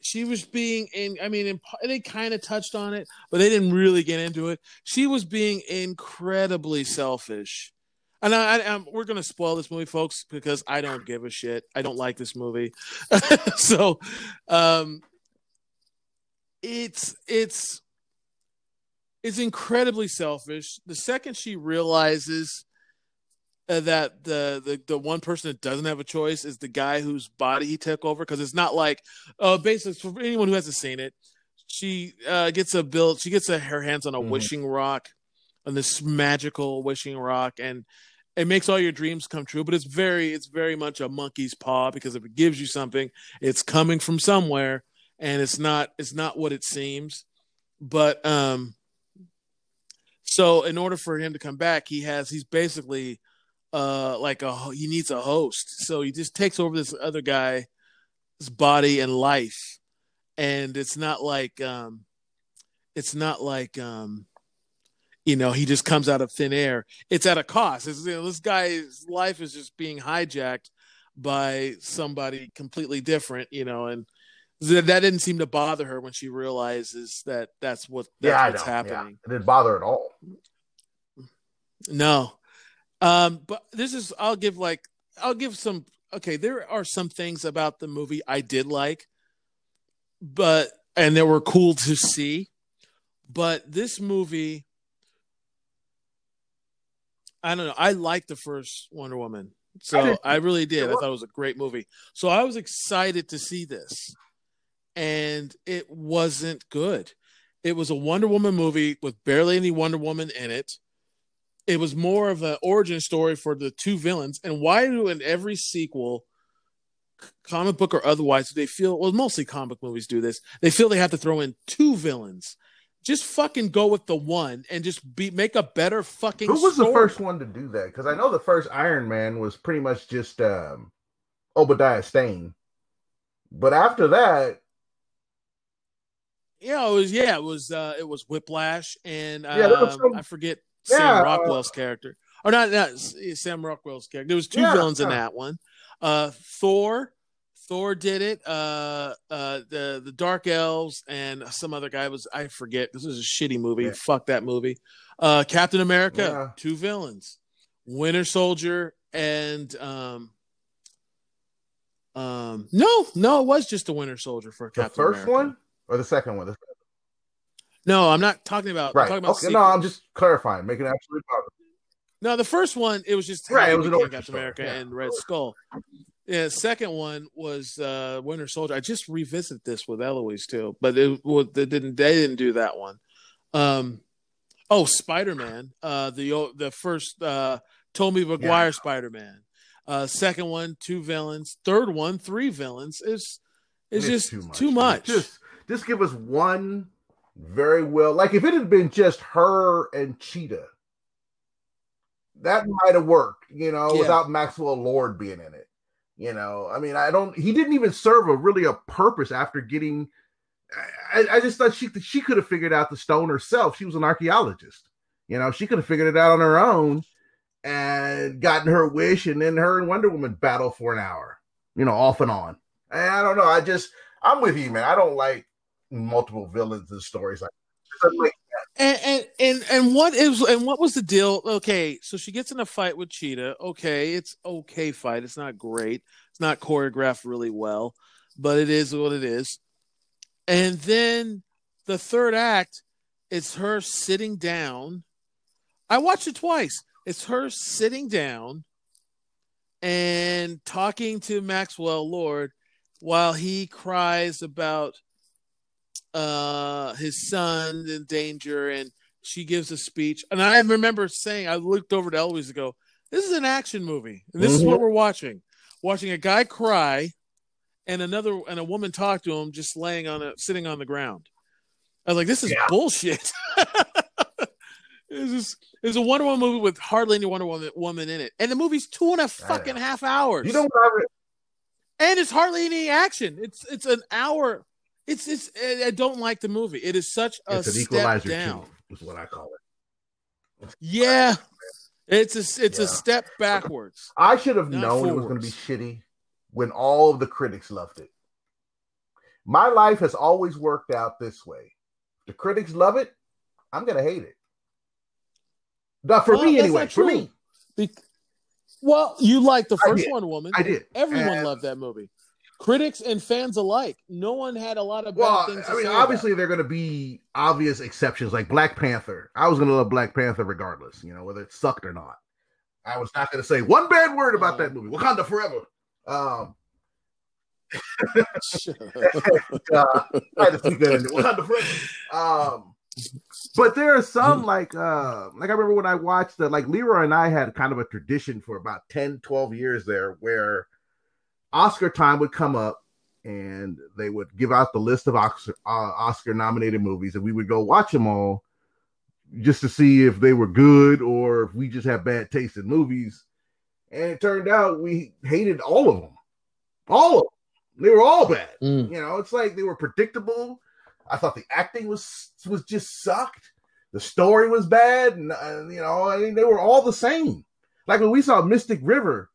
she was being in. I mean, in, they kind of touched on it, but they didn't really get into it. She was being incredibly selfish. And I, I, we're going to spoil this movie, folks, because I don't give a shit. I don't like this movie. so, um, it's it's it's incredibly selfish. The second she realizes uh, that the, the the one person that doesn't have a choice is the guy whose body he took over, because it's not like uh, basically for anyone who hasn't seen it, she uh, gets a build. She gets a, her hands on a mm-hmm. wishing rock, on this magical wishing rock, and it makes all your dreams come true. But it's very it's very much a monkey's paw because if it gives you something, it's coming from somewhere, and it's not it's not what it seems. But um, so in order for him to come back, he has he's basically uh like a he needs a host. So he just takes over this other guy's body and life. And it's not like um it's not like um you know he just comes out of thin air. It's at a cost. You know, this guy's life is just being hijacked by somebody completely different, you know, and that didn't seem to bother her when she realizes that that's what that's yeah, what's happening. Yeah. It didn't bother at all. No, um, but this is I'll give like I'll give some. Okay, there are some things about the movie I did like, but and they were cool to see. But this movie, I don't know. I liked the first Wonder Woman, so I, I really did. I thought it was a great movie. So I was excited to see this and it wasn't good. It was a Wonder Woman movie with barely any Wonder Woman in it. It was more of an origin story for the two villains. And why do in every sequel, comic book or otherwise, they feel well, mostly comic movies do this, they feel they have to throw in two villains. Just fucking go with the one and just be make a better fucking. Who was story. the first one to do that? Because I know the first Iron Man was pretty much just um, Obadiah Stane, but after that, yeah, it was yeah, it was uh it was Whiplash and um, yeah, some, I forget yeah, Sam Rockwell's uh, character. Or not not Sam Rockwell's character. There was two yeah, villains in that one. Uh Thor Thor did it. Uh uh the the Dark Elves and some other guy was I forget. This was a shitty movie. Fuck that movie. Uh Captain America, two villains. Winter Soldier and um um no, no, it was just the Winter Soldier for Captain the first America. one or the second one? The. No, I'm not talking about. Right. Talking about okay. No, I'm just clarifying, making absolute progress. No, the first one it was just right. It was an Captain America yeah. and Red Skull. Yeah, second one was uh, Winter Soldier. I just revisited this with Eloise too, but it, they didn't. They didn't do that one. Um, oh, Spider Man. Uh, the the first uh, Tobey Maguire yeah. Spider Man. Uh, second one, two villains. Third one, three villains. Is it's, just too much. Too much. Just just give us one very well. Like if it had been just her and Cheetah, that might have worked, you know, yeah. without Maxwell Lord being in it. You know, I mean, I don't. He didn't even serve a really a purpose after getting. I, I just thought she she could have figured out the stone herself. She was an archaeologist. You know, she could have figured it out on her own and gotten her wish, and then her and Wonder Woman battle for an hour. You know, off and on. And I don't know. I just I'm with you, man. I don't like multiple villains and stories like and, and and and what is and what was the deal? Okay, so she gets in a fight with Cheetah. Okay, it's okay fight. It's not great. It's not choreographed really well, but it is what it is. And then the third act, it's her sitting down. I watched it twice. It's her sitting down and talking to Maxwell Lord while he cries about uh, his son in danger, and she gives a speech. And I remember saying, I looked over to Eloise to go, "This is an action movie, and this mm-hmm. is what mm-hmm. we're watching. Watching a guy cry, and another and a woman talk to him, just laying on a sitting on the ground." I was like, "This is yeah. bullshit." It's it's a Wonder Woman movie with hardly any Wonder Woman, woman in it, and the movie's two and a fucking half hours. You don't have it, and it's hardly any action. It's it's an hour it's it's. I don't like the movie. It is such a it's an equalizer down. Too, is what I call it. Yeah, It's a it's yeah. a step backwards. I should have known forwards. it was going to be shitty when all of the critics loved it. My life has always worked out this way. The critics love it. I'm going to hate it. Not for well, me anyway. For me. Be- well, you like the first one, Woman. I did. Everyone and... loved that movie. Critics and fans alike. No one had a lot of bad well, things. I mean, obviously, they're going to be obvious exceptions, like Black Panther. I was going to love Black Panther regardless, you know, whether it sucked or not. I was not going to say one bad word about uh, that movie. Wakanda forever. Um, uh, I had to speak that in Wakanda forever. Um, but there are some like uh like I remember when I watched the like Leroy and I had kind of a tradition for about 10, 12 years there where Oscar time would come up and they would give out the list of Oscar, uh, Oscar nominated movies and we would go watch them all just to see if they were good or if we just have bad taste in movies. And it turned out we hated all of them. All of them. They were all bad. Mm. You know, it's like they were predictable. I thought the acting was was just sucked. The story was bad, and uh, you know, I mean, they were all the same. Like when we saw Mystic River,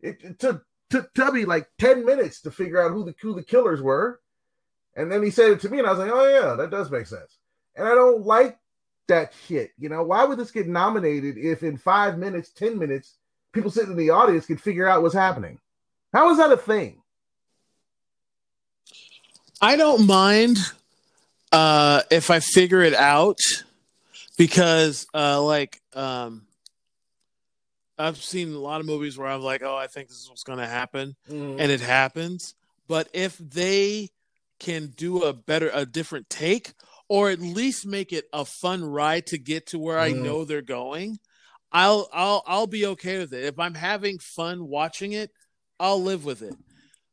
it, it took took Tubby like 10 minutes to figure out who the who the killers were. And then he said it to me, and I was like, oh yeah, that does make sense. And I don't like that shit. You know, why would this get nominated if in five minutes, 10 minutes, people sitting in the audience could figure out what's happening? How is that a thing? I don't mind uh if I figure it out because uh like um I've seen a lot of movies where I'm like, oh, I think this is what's going to happen, mm. and it happens. But if they can do a better, a different take, or at least make it a fun ride to get to where mm. I know they're going, I'll I'll I'll be okay with it. If I'm having fun watching it, I'll live with it.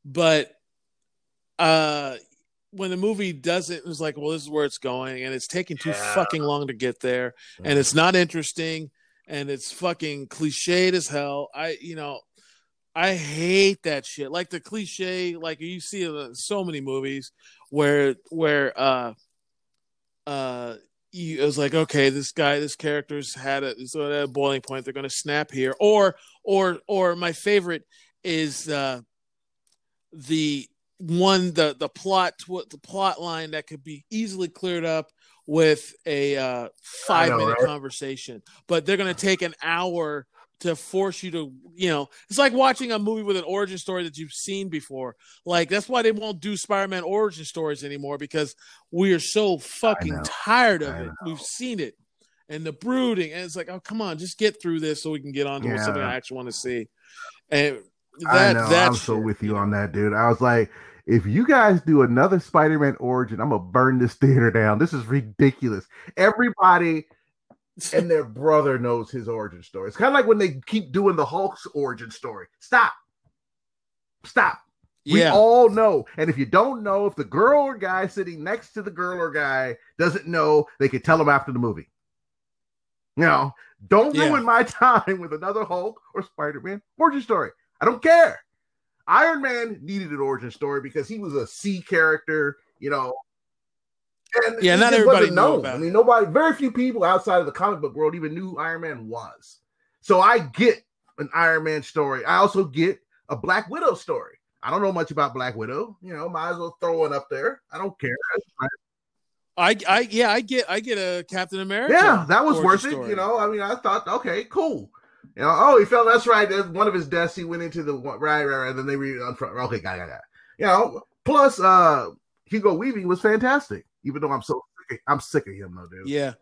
But uh when the movie does it, it's like, well, this is where it's going, and it's taking too yeah. fucking long to get there, mm. and it's not interesting and it's fucking cliched as hell. I, you know, I hate that shit. Like the cliche, like you see in so many movies where where uh uh you, it was like, okay, this guy, this character's had a, at a boiling point. They're to snap here, or or or my favorite is uh the one the the plot the plot line that could be easily cleared up with a uh, five know, minute right? conversation, but they're going to take an hour to force you to, you know, it's like watching a movie with an origin story that you've seen before. Like that's why they won't do Spider-Man origin stories anymore because we are so fucking tired of I it. Know. We've seen it and the brooding, and it's like, oh come on, just get through this so we can get on to yeah. something I actually want to see. And that, I know. I'm so with you on that, dude. I was like, if you guys do another Spider-Man origin, I'm gonna burn this theater down. This is ridiculous. Everybody and their brother knows his origin story. It's kind of like when they keep doing the Hulk's origin story. Stop. Stop. We yeah. all know. And if you don't know, if the girl or guy sitting next to the girl or guy doesn't know, they could tell them after the movie. You know, don't yeah. ruin my time with another Hulk or Spider-Man origin story. I don't care. Iron Man needed an origin story because he was a C character, you know. And yeah, not everybody knows. I mean, nobody, very few people outside of the comic book world even knew Iron Man was. So I get an Iron Man story. I also get a Black Widow story. I don't know much about Black Widow. You know, might as well throw it up there. I don't care. I, I, yeah, I get, I get a Captain America. Yeah, that was worth story. it. You know, I mean, I thought, okay, cool. You know, oh, he fell. That's right. That's One of his deaths, he went into the right, right, right. And then they read on front. Okay, got, got, got. You know, plus uh Hugo Weaving was fantastic. Even though I'm so I'm sick of him though, dude. Yeah.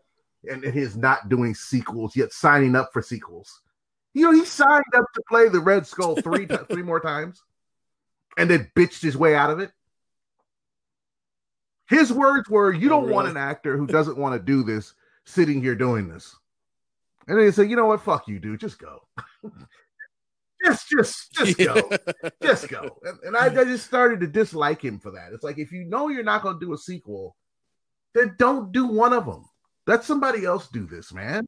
And, and his not doing sequels yet signing up for sequels. You know, he signed up to play the Red Skull three three more times, and then bitched his way out of it. His words were, "You don't oh, really? want an actor who doesn't want to do this sitting here doing this." And they say, you know what? Fuck you, dude. Just go. just, just, just yeah. go. Just go. And, and I, I, just started to dislike him for that. It's like if you know you're not going to do a sequel, then don't do one of them. Let somebody else do this, man.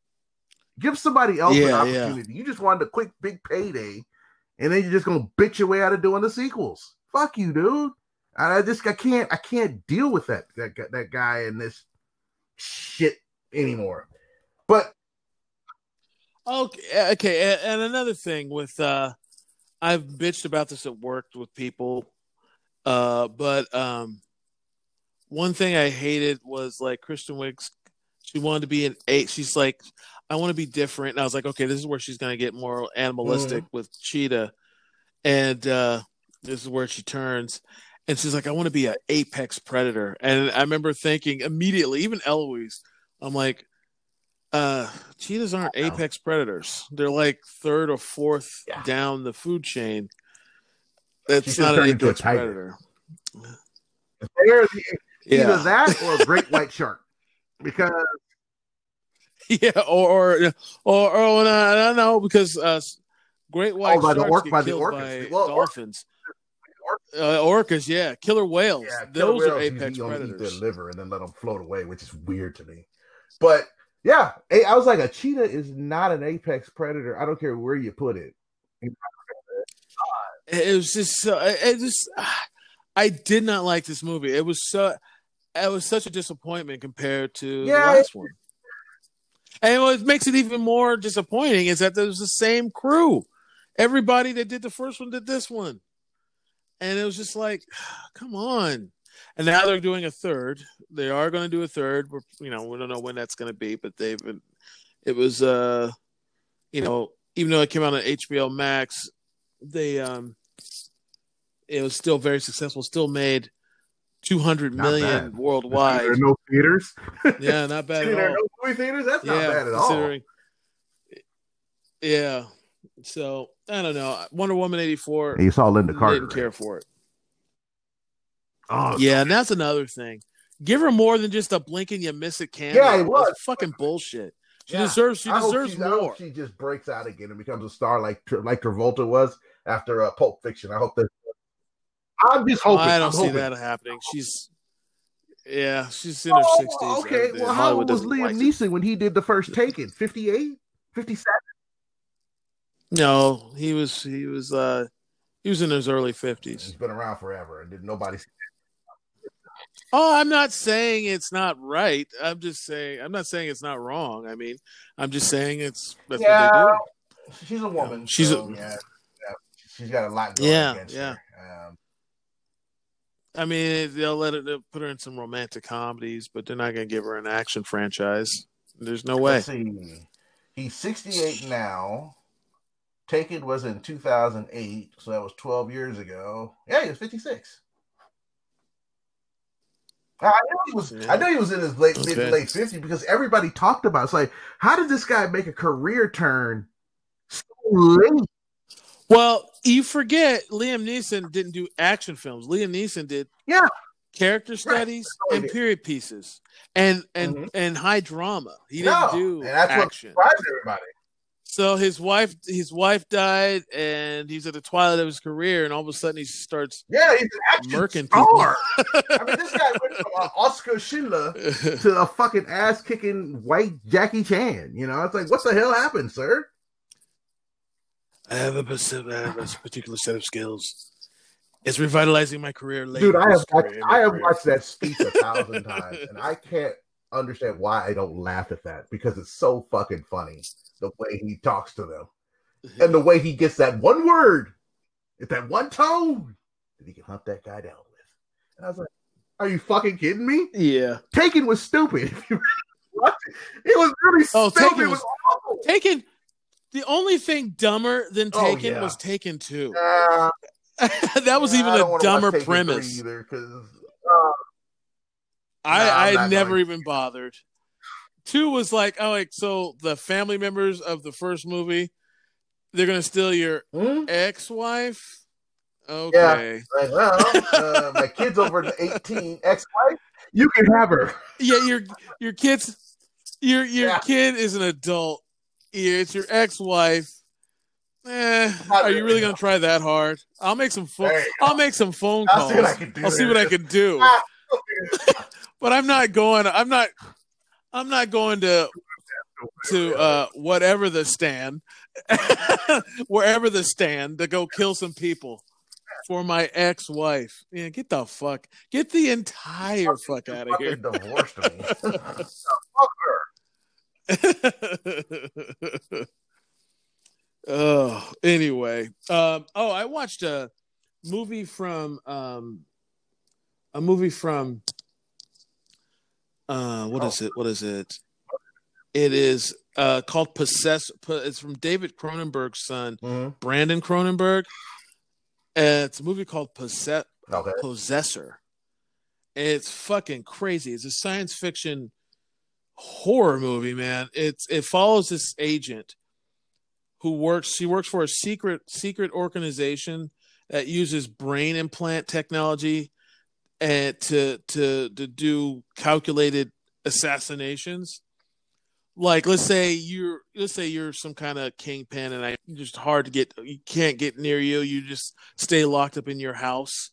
Give somebody else yeah, an opportunity. Yeah. You just wanted a quick, big payday, and then you're just gonna bitch your way out of doing the sequels. Fuck you, dude. I just I can't I can't deal with that that that guy and this shit anymore. But Okay, okay, and another thing with uh, I've bitched about this at work with people, uh, but um, one thing I hated was like Kristen Wiig's. She wanted to be an eight. She's like, I want to be different. And I was like, okay, this is where she's gonna get more animalistic mm. with Cheetah, and uh, this is where she turns. And she's like, I want to be an apex predator. And I remember thinking immediately, even Eloise, I'm like, uh, cheetahs aren't apex predators. They're like third or fourth yeah. down the food chain. That's not an apex predator. They're the, yeah. either that or a great white shark, because yeah, or or or, or no, I don't know because uh, great white oh, by sharks the orc, get by killed the by well, dolphins. Or, uh, orcas, yeah, killer whales. Yeah, killer Those whales, are apex predators. Eat their liver and then let them float away, which is weird to me. But yeah, I was like, a cheetah is not an apex predator. I don't care where you put it. It was just so. It just. Ah, I did not like this movie. It was so. It was such a disappointment compared to yeah, the last one. And what makes it even more disappointing is that there's the same crew. Everybody that did the first one did this one. And it was just like, come on and now they're doing a third. They are going to do a third. We're, you know, we don't know when that's going to be, but they've been. It was, uh, you know, even though it came out on HBO Max, they um, it was still very successful. Still made two hundred million bad. worldwide. There are no theaters. yeah, not bad all. No movie theaters. That's yeah, not bad at all. Yeah. So I don't know. Wonder Woman eighty four. You saw Lynda Carter. Didn't care for it. Oh, yeah, and that's another thing. Give her more than just a blink and you miss it cameo. Yeah, it was that's fucking bullshit. She yeah. deserves. She deserves she, more. she just breaks out again and becomes a star like like Travolta was after uh, Pulp Fiction. I hope that. I'm just hoping. I don't I'm see hoping. that happening. She's. Yeah, she's in her oh, sixties. okay, well, how old was Liam like Neeson it. when he did the first Taken? 58? 57? No, he was. He was. uh He was in his early fifties. He's been around forever, and did nobody Oh, I'm not saying it's not right. I'm just saying I'm not saying it's not wrong. I mean, I'm just saying it's that's yeah, what they do. She's a woman. Yeah, she's so, a, yeah, yeah, she's got a lot going yeah, against yeah. her. Um, I mean, they'll let it they'll put her in some romantic comedies, but they're not going to give her an action franchise. There's no way. He's 68 now. Taken was in 2008, so that was 12 years ago. Yeah, he was 56. I know he was. Yeah. I know he was in his late okay. mid late fifties because everybody talked about. It. It's like, how did this guy make a career turn so late? Well, you forget Liam Neeson didn't do action films. Liam Neeson did yeah character studies right. and period pieces and and mm-hmm. and high drama. He didn't do and that's action. What surprised everybody. So his wife, his wife died, and he's at the twilight of his career, and all of a sudden he starts, yeah, he's an action murking star. I mean, this guy went from uh, Oskar Schindler to a fucking ass kicking white Jackie Chan. You know, it's like, what the hell happened, sir? I have a, I have a particular set of skills. It's revitalizing my career. Dude, I have watched, I have watched that speech a thousand times, and I can't understand why I don't laugh at that because it's so fucking funny the way he talks to them and the way he gets that one word, that one tone that he can hunt that guy down with. And I was like, are you fucking kidding me? Yeah. Taken was stupid. it was really oh, stupid. Taken was, was Taken. The only thing dumber than oh, Taken oh, yeah. was Taken Two. Uh, that was even a dumber premise. Either because uh, I I never even bothered. Two was like, oh, like so the family members of the first movie, they're gonna steal your hmm? ex-wife. Okay. Yeah. Like, well, uh, my kid's over eighteen. Ex-wife, you can have her. Yeah, your your kids, your your yeah. kid is an adult. Yeah, it's your ex-wife. Eh, are you really gonna try that hard? I'll make some phone. I'll make some phone calls. I'll see what I can do. I'll see what I can do. but I'm not going. I'm not. I'm not going to to uh, whatever the stand, wherever the stand, to go kill some people for my ex-wife. Yeah, get the fuck, get the entire fuck out of here. Divorced me. fuck her. Oh, anyway. Um, oh, I watched a movie from um, a movie from uh, what is it? What is it? It is uh, called Possess. It's from David Cronenberg's son, Mm-hmm. Brandon Cronenberg. Uh, it's a movie called Possess- Okay. Possessor. It's fucking crazy. It's a science fiction horror movie, man. It's it follows this agent who works she works for a secret secret organization that uses brain implant technology and to to to do calculated assassinations. Like let's say you're let's say you're some kind of kingpin and I just hard to get you can't get near you, you just stay locked up in your house.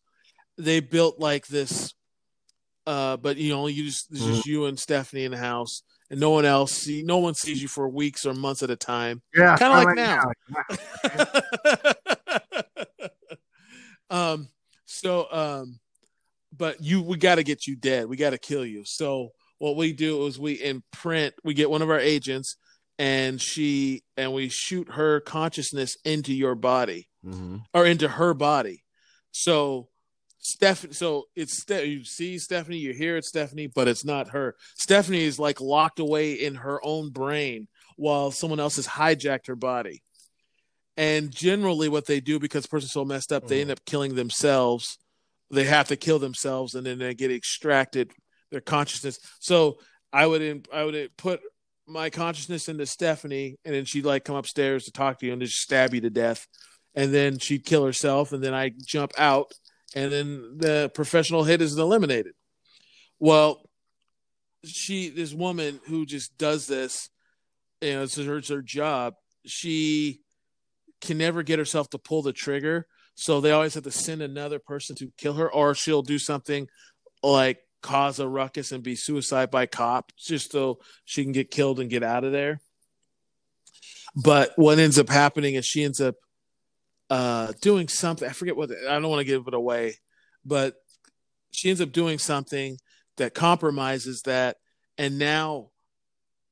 They built like this uh but you know you just it's just you and Stephanie in the house and no one else see no one sees you for weeks or months at a time Yeah. Kinda like now. um so um but you we got to get you dead we got to kill you so what we do is we imprint we get one of our agents and she and we shoot her consciousness into your body Mm-hmm. or into her body so Stephanie, so it's Ste- you see Stephanie, you hear it, Stephanie, but it's not her. Stephanie is like locked away in her own brain while someone else has hijacked her body. And generally, what they do because the person's so messed up, they Mhm. end up killing themselves. They have to kill themselves, and then they get extracted their consciousness. So I would I would put my consciousness into Stephanie, and then she'd like come upstairs to talk to you and just stab you to death, and then she'd kill herself, and then I jump out, and then the professional hit is eliminated. Well, she this woman who just does this, you know, it's her, it's her job. She can never get herself to pull the trigger, so they always have to send another person to kill her, or she'll do something like cause a ruckus and be suicide by cop, just so she can get killed and get out of there. But what ends up happening is she ends up uh, doing something. I forget what. I don't want to give it away, but she ends up doing something that compromises that, and now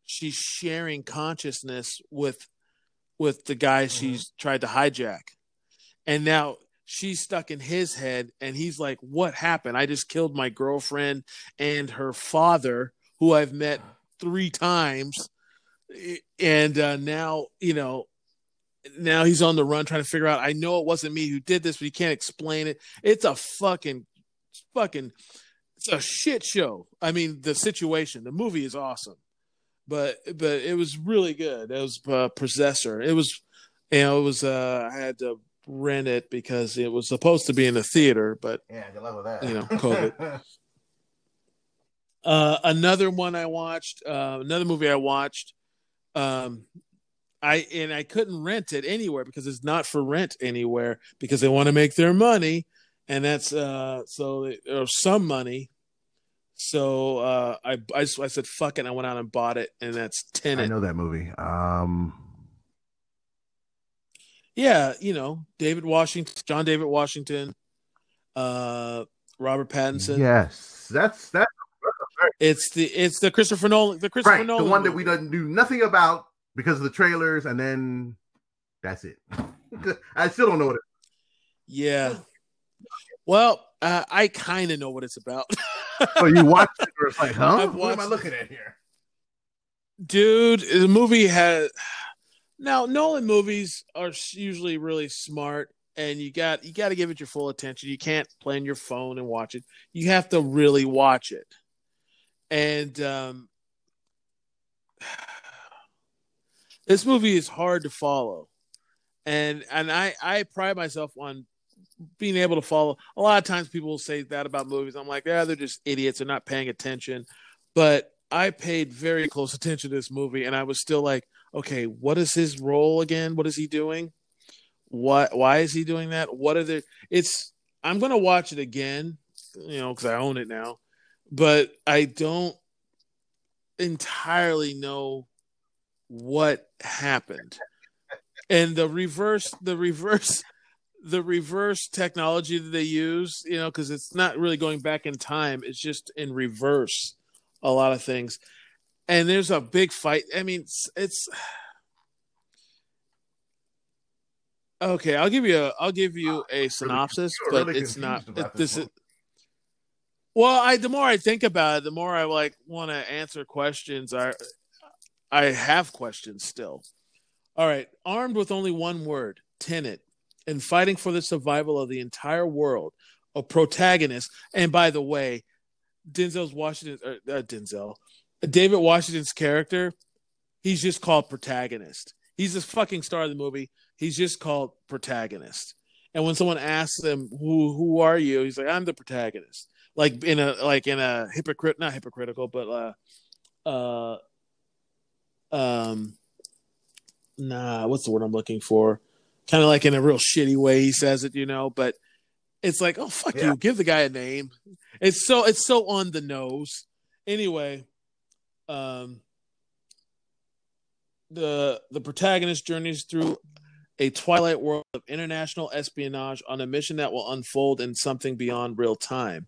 she's sharing consciousness with with the guy she's tried to hijack, and now she's stuck in his head, and he's like, "What happened? I just killed my girlfriend and her father, who I've met three times." And uh, now, you know, now he's on the run trying to figure out i know it wasn't me who did this but he can't explain it it's a fucking fucking it's a shit show i mean the situation the movie is awesome but but it was really good it was uh, possessor it was you know it was uh i had to rent it because it was supposed to be in the theater but Yeah, good luck with that. You know, COVID. uh another one i watched uh another movie i watched um I and I couldn't rent it anywhere because it's not for rent anywhere because they want to make their money, and that's uh so or some money. So uh, I I, I said fuck it, and I went out and bought it, and that's ten. I know that movie. Um, Yeah, you know David Washington, John David Washington, uh, Robert Pattinson. yes, that's that. It's the it's the Christopher Nolan the Christopher right. Nolan The one that movie. we don't do nothing about because of the trailers, and then that's it. I still don't know what it. Yeah. Well, uh, I kind of know what it's about. So you watched it, or it's like, huh? What am I looking at here? dude the movie has now nolan movies are usually really smart and you got you got to give it your full attention. You can't play on your phone and watch it. You have to really watch it. And um this movie is hard to follow. And and i i pride myself on being able to follow. A lot of times people will say that about movies. I'm like yeah they're just idiots. They're not paying attention. But I paid very close attention to this movie, and I was still like, okay, what is his role again? What is he doing? What? Why is he doing that? What are the? It's. I'm gonna watch it again, you know, because I own it now, but I don't entirely know what happened. And the reverse, the reverse, the reverse technology that they use, you know, because it's not really going back in time; it's just in reverse a lot of things. And there's a big fight. I mean, it's, it's Okay, I'll give you a I'll give you a synopsis, were but really it's not about this is well, I the more I think about it, the more I like want to answer questions. I I have questions still. All right, armed with only one word, Tenet, and fighting for the survival of the entire world, a protagonist. And by the way, Denzel's Washington, uh, uh, Denzel, David Washington's character, he's just called protagonist. He's the fucking star of the movie. He's just called protagonist. And when someone asks him, "Who who are you?" He's like, "I'm the protagonist." Like in a like in a hypocrite, not hypocritical, but uh, uh, um, nah, what's the word I'm looking for? Kind of like in a real shitty way he says it, you know. But it's like, oh fuck Yeah. you, give the guy a name. It's so it's so on the nose. Anyway, um, the the protagonist journeys through a twilight world of international espionage on a mission that will unfold in something beyond real time,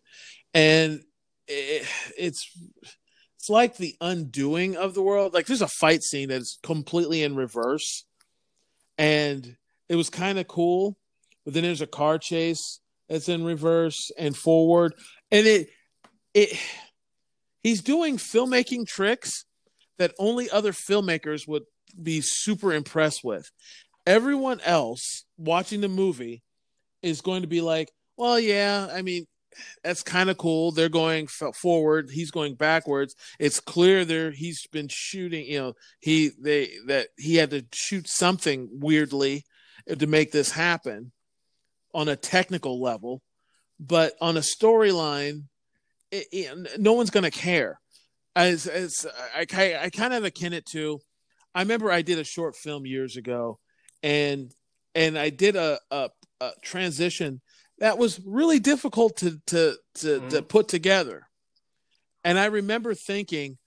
and it, it's it's like the undoing of the world. Like there's a fight scene that's completely in reverse, and it was kind of cool. But then there's a car chase that's in reverse and forward, and it it he's doing filmmaking tricks that only other filmmakers would be super impressed with. Everyone else watching the movie is going to be like, well, yeah, I mean, that's kind of cool. They're going forward. He's going backwards. It's clear there he's been shooting. You know, he they that he had to shoot something weirdly to make this happen on a technical level, but on a storyline, it, it, no one's going to care. As as I I, I kind of akin it to, I remember I did a short film years ago, and and I did a a, a transition that was really difficult to to to, to mm-hmm. put together. And I remember thinking,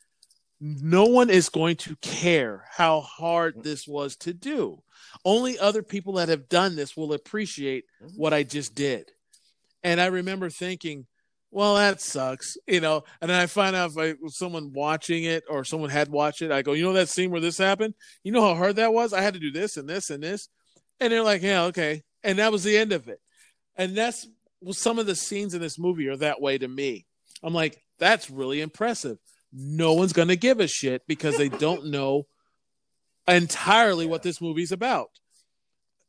no one is going to care how hard mm-hmm. this was to do. Only other people that have done this will appreciate mm-hmm. what I just did. And I remember thinking, well, that sucks, you know. And then I find out if I was someone watching it or someone had watched it, I go, you know that scene where this happened? You know how hard that was? I had to do this and this and this. And they're like, yeah, okay. And that was the end of it. And that's well, some of the scenes in this movie are that way to me. I'm like, that's really impressive. No one's going to give a shit because they don't know entirely what this movie's about.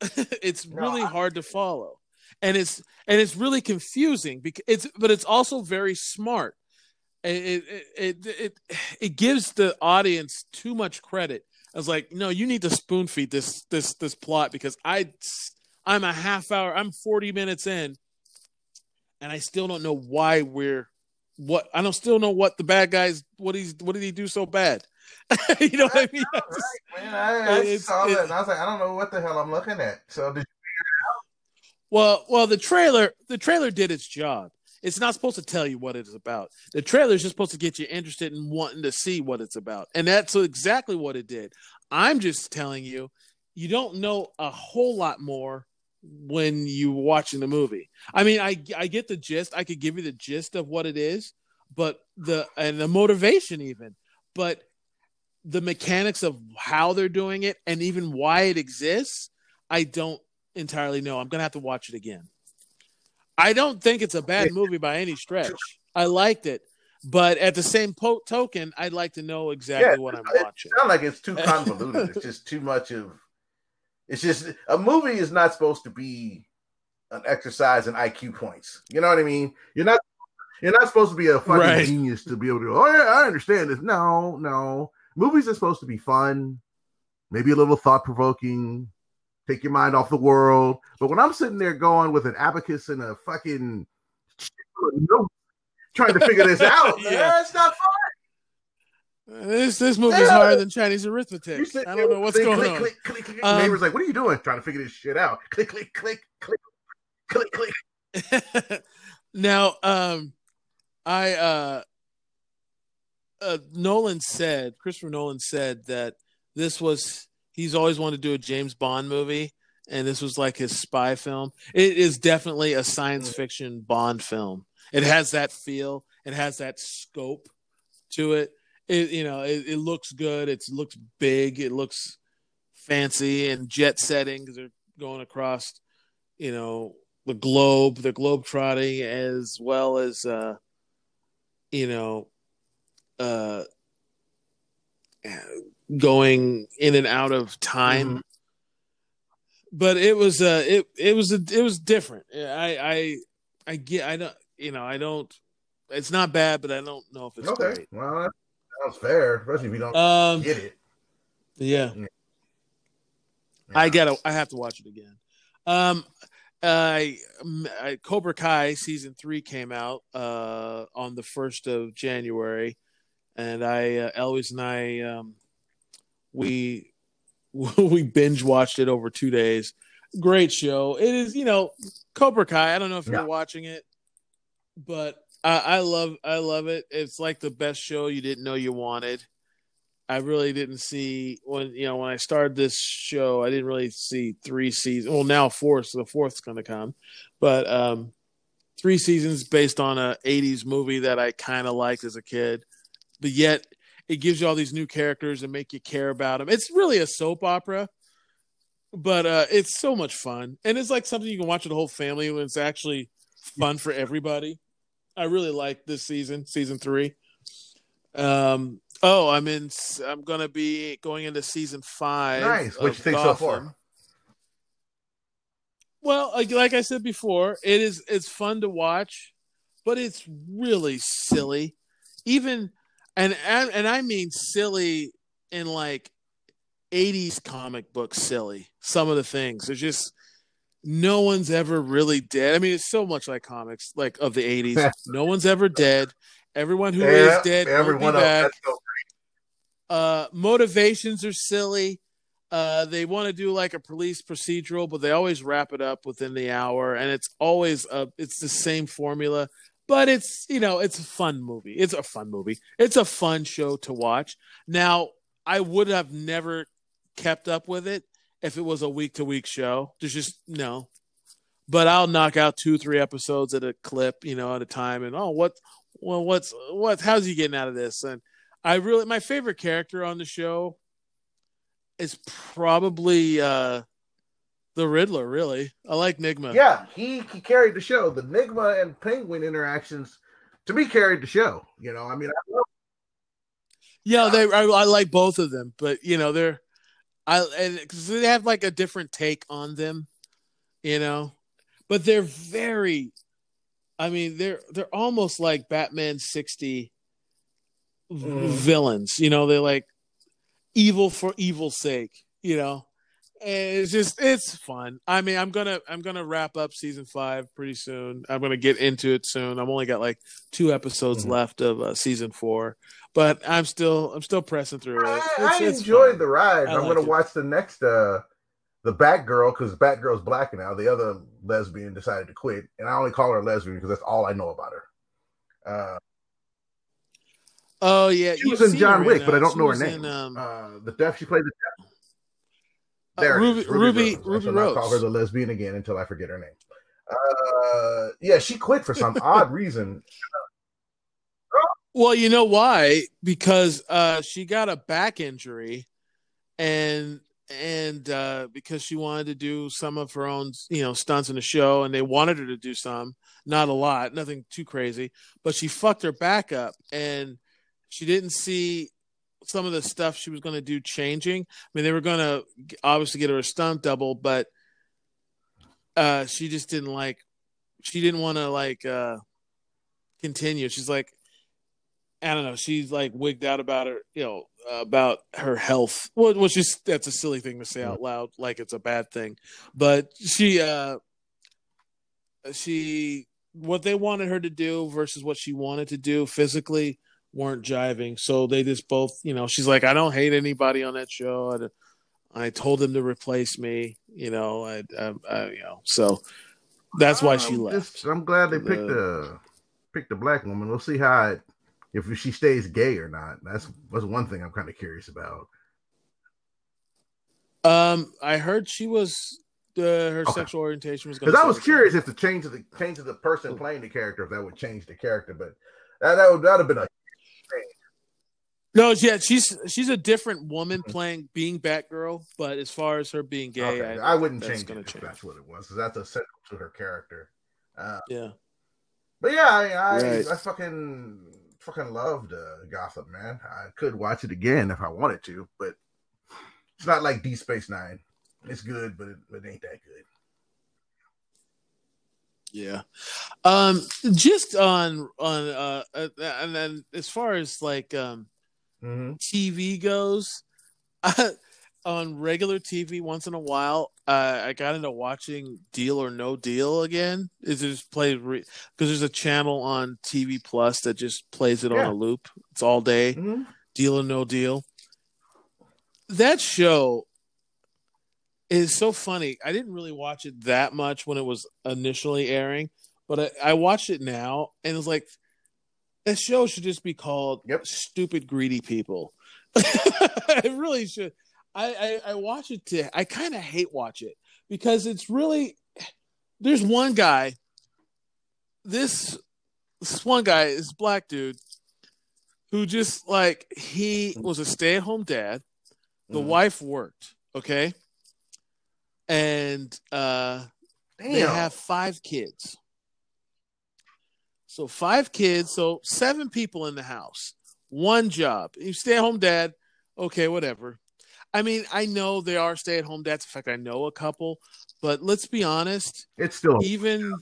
it's No, really I- hard to follow. And it's and it's really confusing because it's but it's also very smart. It it it it, it gives the audience too much credit. I was like, no, you need to spoon feed this this this plot because I I'm a half hour, I'm 40 minutes in, and I still don't know why we're what I don't still know what the bad guys what he's what did he do so bad? you know what I mean? I Right, man. I, saw that and I was like, I don't know what the hell I'm looking at. So did Well, well, the trailer the trailer did its job. It's not supposed to tell you what it is about. The trailer is just supposed to get you interested in wanting to see what it's about, and that's exactly what it did. I'm just telling you, you don't know a whole lot more when you're watching the movie. I mean, I I get the gist. I could give you the gist of what it is, but the and the motivation even, but the mechanics of how they're doing it and even why it exists, I don't entirely know. I'm gonna have to watch it again. I don't think it's a bad movie by any stretch. I liked it, but at the same po- token, I'd like to know exactly Yeah, what I'm it watching. sounds like it's too convoluted. it's just too much of. It's just a movie is not supposed to be an exercise in IQ points. You know what I mean? You're not. You're not supposed to be a fucking Right. genius to be able to. Oh yeah, I understand this. No, no. Movies are supposed to be fun, maybe a little thought provoking, take your mind off the world. But when I'm sitting there going with an abacus and a fucking note, trying to figure this out, Yeah. yeah. it's not fun. This this movie's Yeah. harder than Chinese arithmetic. sit I don't know what's click, going click, on. Click, click, click, Um, Neighbor's like, "What are you doing? Trying to figure this shit out." Click, click, click, click, click, click. now, um, I uh, uh, Nolan said, Christopher Nolan said that this was he's always wanted to do a James Bond movie, and this was like his spy film. It is definitely a science fiction Bond film. It has that feel. It has that scope to it. It you know it, it looks good. It looks big. It looks fancy and jet setting because they're going across, you know, the globe, the globe trotting, as well as, uh, you know, uh, going in and out of time. Mm-hmm. But it was uh it it was a, it was different. I I I get I don't you know I don't it's not bad, but I don't know if it's okay. Great. Well, that sounds fair, especially if you don't um, get it. Yeah. yeah. I gotta. I have to watch it again. Um, I, I Cobra Kai season three came out uh on the first of January, and I uh, Eloise and I um we we binge watched it over two days. Great show. It is, you know, Cobra Kai. I don't know if you're watching it, but I, I love I love it. It's like the best show you didn't know you wanted. I really didn't see when you know when I started this show. I didn't really see three seasons. Well, now four, so the fourth's going to come, but um, three seasons based on a '80s movie that I kind of liked as a kid, but yet it gives you all these new characters and make you care about them. It's really a soap opera, but uh, it's so much fun, and it's like something you can watch with the whole family. When it's actually fun for everybody. I really like this season, season three. Um, oh, I'm in. I'm gonna be going into season five. Nice. What you think Gotham. so far? Well, like I said before, it is. It's fun to watch, but it's really silly. Even and and, and I mean silly in like 80s comic book silly. Some of the things there's just no one's ever really dead. I mean, it's so much like comics, like of the '80s. no one's ever dead. Everyone who yeah, is dead everyone will back. So uh, motivations are silly. Uh, they want to do like a police procedural, but they always wrap it up within the hour, and it's always a, it's the same formula. But it's you know it's a fun movie. It's a fun movie. It's a fun show to watch. Now I would have never kept up with it if it was a week to week show. There's just no. But I'll knock out two, three episodes at a clip, you know, at a time, and oh, what, well, what's what? How's he getting out of this? And I really, my favorite character on the show is probably uh the Riddler. Really, I like Nygma. Yeah, he, he carried the show. The Nygma and Penguin interactions, to me, carried the show. You know, I mean, I love- yeah, they. I, I like both of them, but you know, they're I and because they have like a different take on them, you know, but they're very. I mean, they're they're almost like Batman sixty mm. villains. You know, they're like evil for evil's sake. You know, it's just it's fun. I mean, I'm gonna I'm gonna wrap up season five pretty soon. I'm gonna get into it soon. I've only got like two episodes mm-hmm. left of uh, season four, but I'm still I'm still pressing through it. It's, I, I enjoyed fun. the ride. I am gonna it. watch the next uh the Batgirl because Batgirl's black now. The other lesbian decided to quit, and I only call her lesbian because that's all I know about her. Uh, oh yeah, she was in John Wick, but I don't she know her name. In, um, uh, the deaf she played the deaf. Uh, there, uh, Ruby, Ruby, Ruby Rose. Ruby Rose. call her the lesbian again until I forget her name. Uh, yeah, she quit for some odd reason. Well, you know why? Because uh, she got a back injury, and and uh, because she wanted to do some of her own, you know, stunts in the show, and they wanted her to do some, not a lot, nothing too crazy, but she fucked her back up, and she didn't see some of the stuff she was going to do changing. I mean, they were going to obviously get her a stunt double, but uh, she just didn't like. She didn't want to like uh, continue. She's like, I don't know. She's like wigged out about her, you know, about her health. Well, which is that's a silly thing to say out loud, like it's a bad thing. But she, uh, she, what they wanted her to do versus what she wanted to do physically weren't jiving. So they just both, you know, she's like, I don't hate anybody on that show. I, I told them to replace me, you know, I, I, I you know, so that's why she left. Just, I'm glad they picked a picked the black woman. We'll see how it if she stays gay or not. That's that's one thing I'm kind of curious about. Um, I heard she was uh, her okay. sexual orientation was because I was curious if the change of the change of the person playing the character if that would change the character, but that that would that have been a No, yeah, she's she's a different woman playing being Batgirl, but as far as her being gay, Okay, I, I wouldn't that's change gonna it if change. that's what it was. 'cause That's essential to her character. Uh, Yeah, but yeah, I I, Right. I fucking fucking loved uh, Gotham, man. I could watch it again if I wanted to, but it's not like Deep Space Nine. It's good, but it, it ain't that good. yeah. Um, just on on uh, uh, and then as far as like um Mm-hmm. TV goes, on regular TV, once in a while, uh, I got into watching Deal or No Deal again. Is it just played because there's a channel on TV Plus that just plays it on a loop. It's all day. Mm-hmm. Deal or No Deal. That show is so funny. I didn't really watch it that much when it was initially airing, but I, I watched it now and it's like that show should just be called Yep. Stupid Greedy People. it really should. I, I, I watch it to I kind of hate watch it because it's really there's one guy this this one guy is black dude who just like he was a stay-at-home dad the Mhm. wife worked okay and uh they have five kids so five kids so seven people in the house one job you stay-at-home dad okay whatever i mean i know there are stay-at-home dads in fact i know a couple but let's be honest it's still even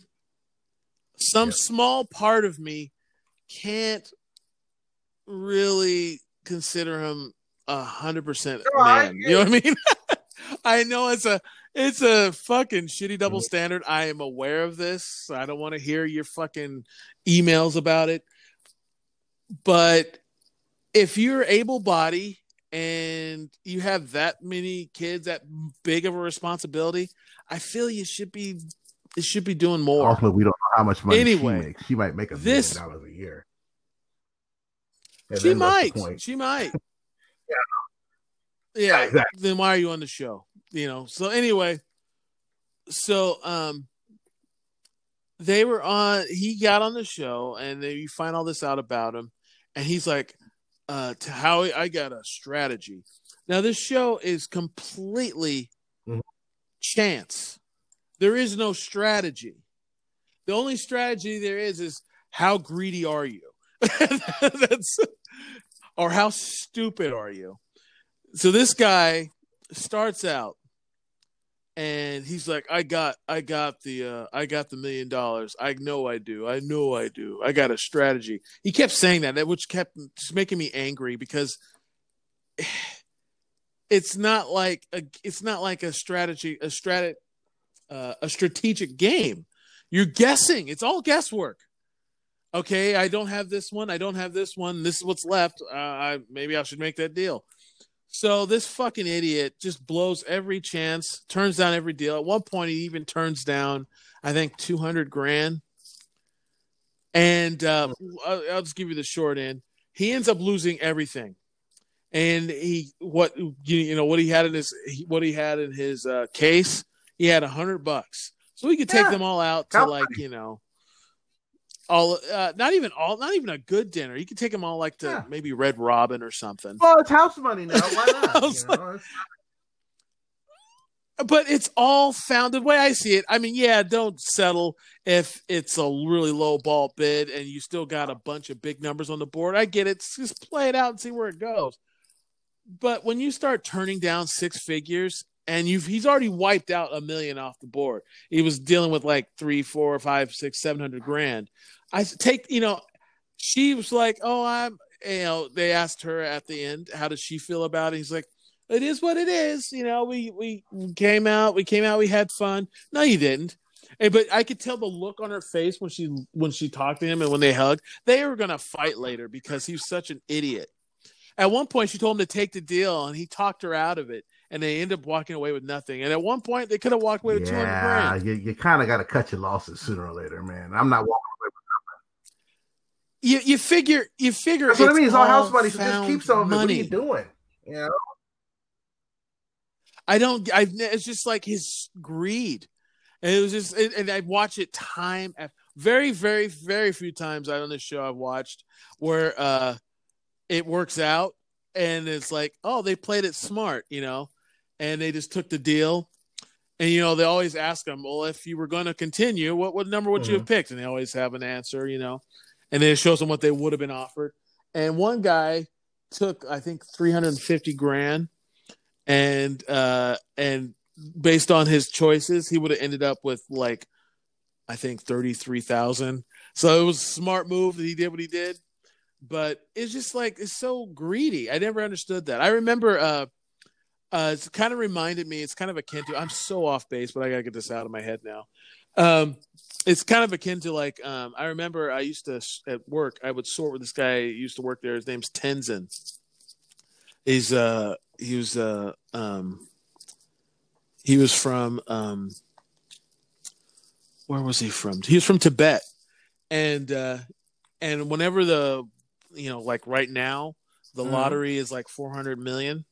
some Yeah. small part of me can't really consider him a hundred percent No, I man. You know what I mean? I know it's a it's a fucking shitty double Mhm. standard. I am aware of this. I don't want to hear your fucking emails about it. But if you're able body and you have that many kids, that big of a responsibility, I feel you should be it should be doing more. Also, we don't know how much money Anyway, she makes. She might make a this- million dollars a year. And she then what's the might. She might. Yeah. yeah. Yeah, exactly. Then why are you on the show? You know. So anyway, so um, they were on. He got on the show, and then you find all this out about him, and he's like, uh, "To Howie, I got a strategy." Now this show is completely Mhm. chance. There is no strategy. The only strategy there is is how greedy are you? That's or how stupid are you? So this guy starts out and he's like, I got I got the uh I got the million dollars. I know I do. I know I do. I got a strategy. He kept saying that, that which kept just making me angry because it's not like a it's not like a strategy a strat uh, a strategic game. You're guessing. It's all guesswork. Okay, I don't have this one. I don't have this one. This is what's left. Uh, I maybe I should make that deal. So this fucking idiot just blows every chance, turns down every deal. At one point, he even turns down, I think, two hundred grand. And uh, I'll, I'll just give you the short end. He ends up losing everything, and he what you, you know what he had in his what he had in his uh, case. He had a hundred bucks, so he could take Yeah. them all out to How like you know all uh, not even all not even a good dinner. You could take them all like to Yeah. maybe Red Robin or something. Well, it's house money now. Why not? You know, But it's all found the way I see it. I mean, yeah, don't settle if it's a really low ball bid and you still got a bunch of big numbers on the board. I get it. Just play it out and see where it goes. But when you start turning down six figures and you've he's already wiped out a million off the board. He was dealing with like three, four, five, six, seven hundred grand. I take you know, she was like, Oh, I'm you know, they asked her at the end, how does she feel about it? He's like, It is what it is. You know, we we came out, we came out, we had fun. No, you didn't. And, but I could tell the look on her face when she when she talked to him and when they hugged, they were gonna fight later because he was such an idiot. At one point, she told him to take the deal, and he talked her out of it, and they ended up walking away with nothing. And at one point, they could have walked away with two hundred yeah, grand. you, you kind of got to cut your losses sooner or later, man. I'm not walking. You you figure you figure That's what I mean. It's all house money, so just keep some of it. What are you doing? You know? I don't. I. It's just like his greed. And it was just, and and I watch it time after very, very, very few times out on this show I've watched where uh it works out and it's like, oh, they played it smart, you know, and they just took the deal. And you know, they always ask them, well, if you were going to continue, what what number would mm-hmm. you have picked? And they always have an answer, you know, and then it shows them what they would have been offered. And one guy took, I think, three hundred and fifty grand, and uh, and based on his choices, he would have ended up with like, I think, thirty three thousand. So it was a smart move that he did what he did but it's just like it's so greedy. I never understood that. I remember uh uh it's kind of reminded me, it's kind of akin to I'm so off base, but I gotta get this out of my head now. Um it's kind of akin to like um I remember I used to at work, I would sort with this guy used to work there, his name's Tenzin. He's uh he was uh um he was from um where was he from? He was from Tibet. And uh and whenever the you know, like right now, the mm. lottery is like 400 million.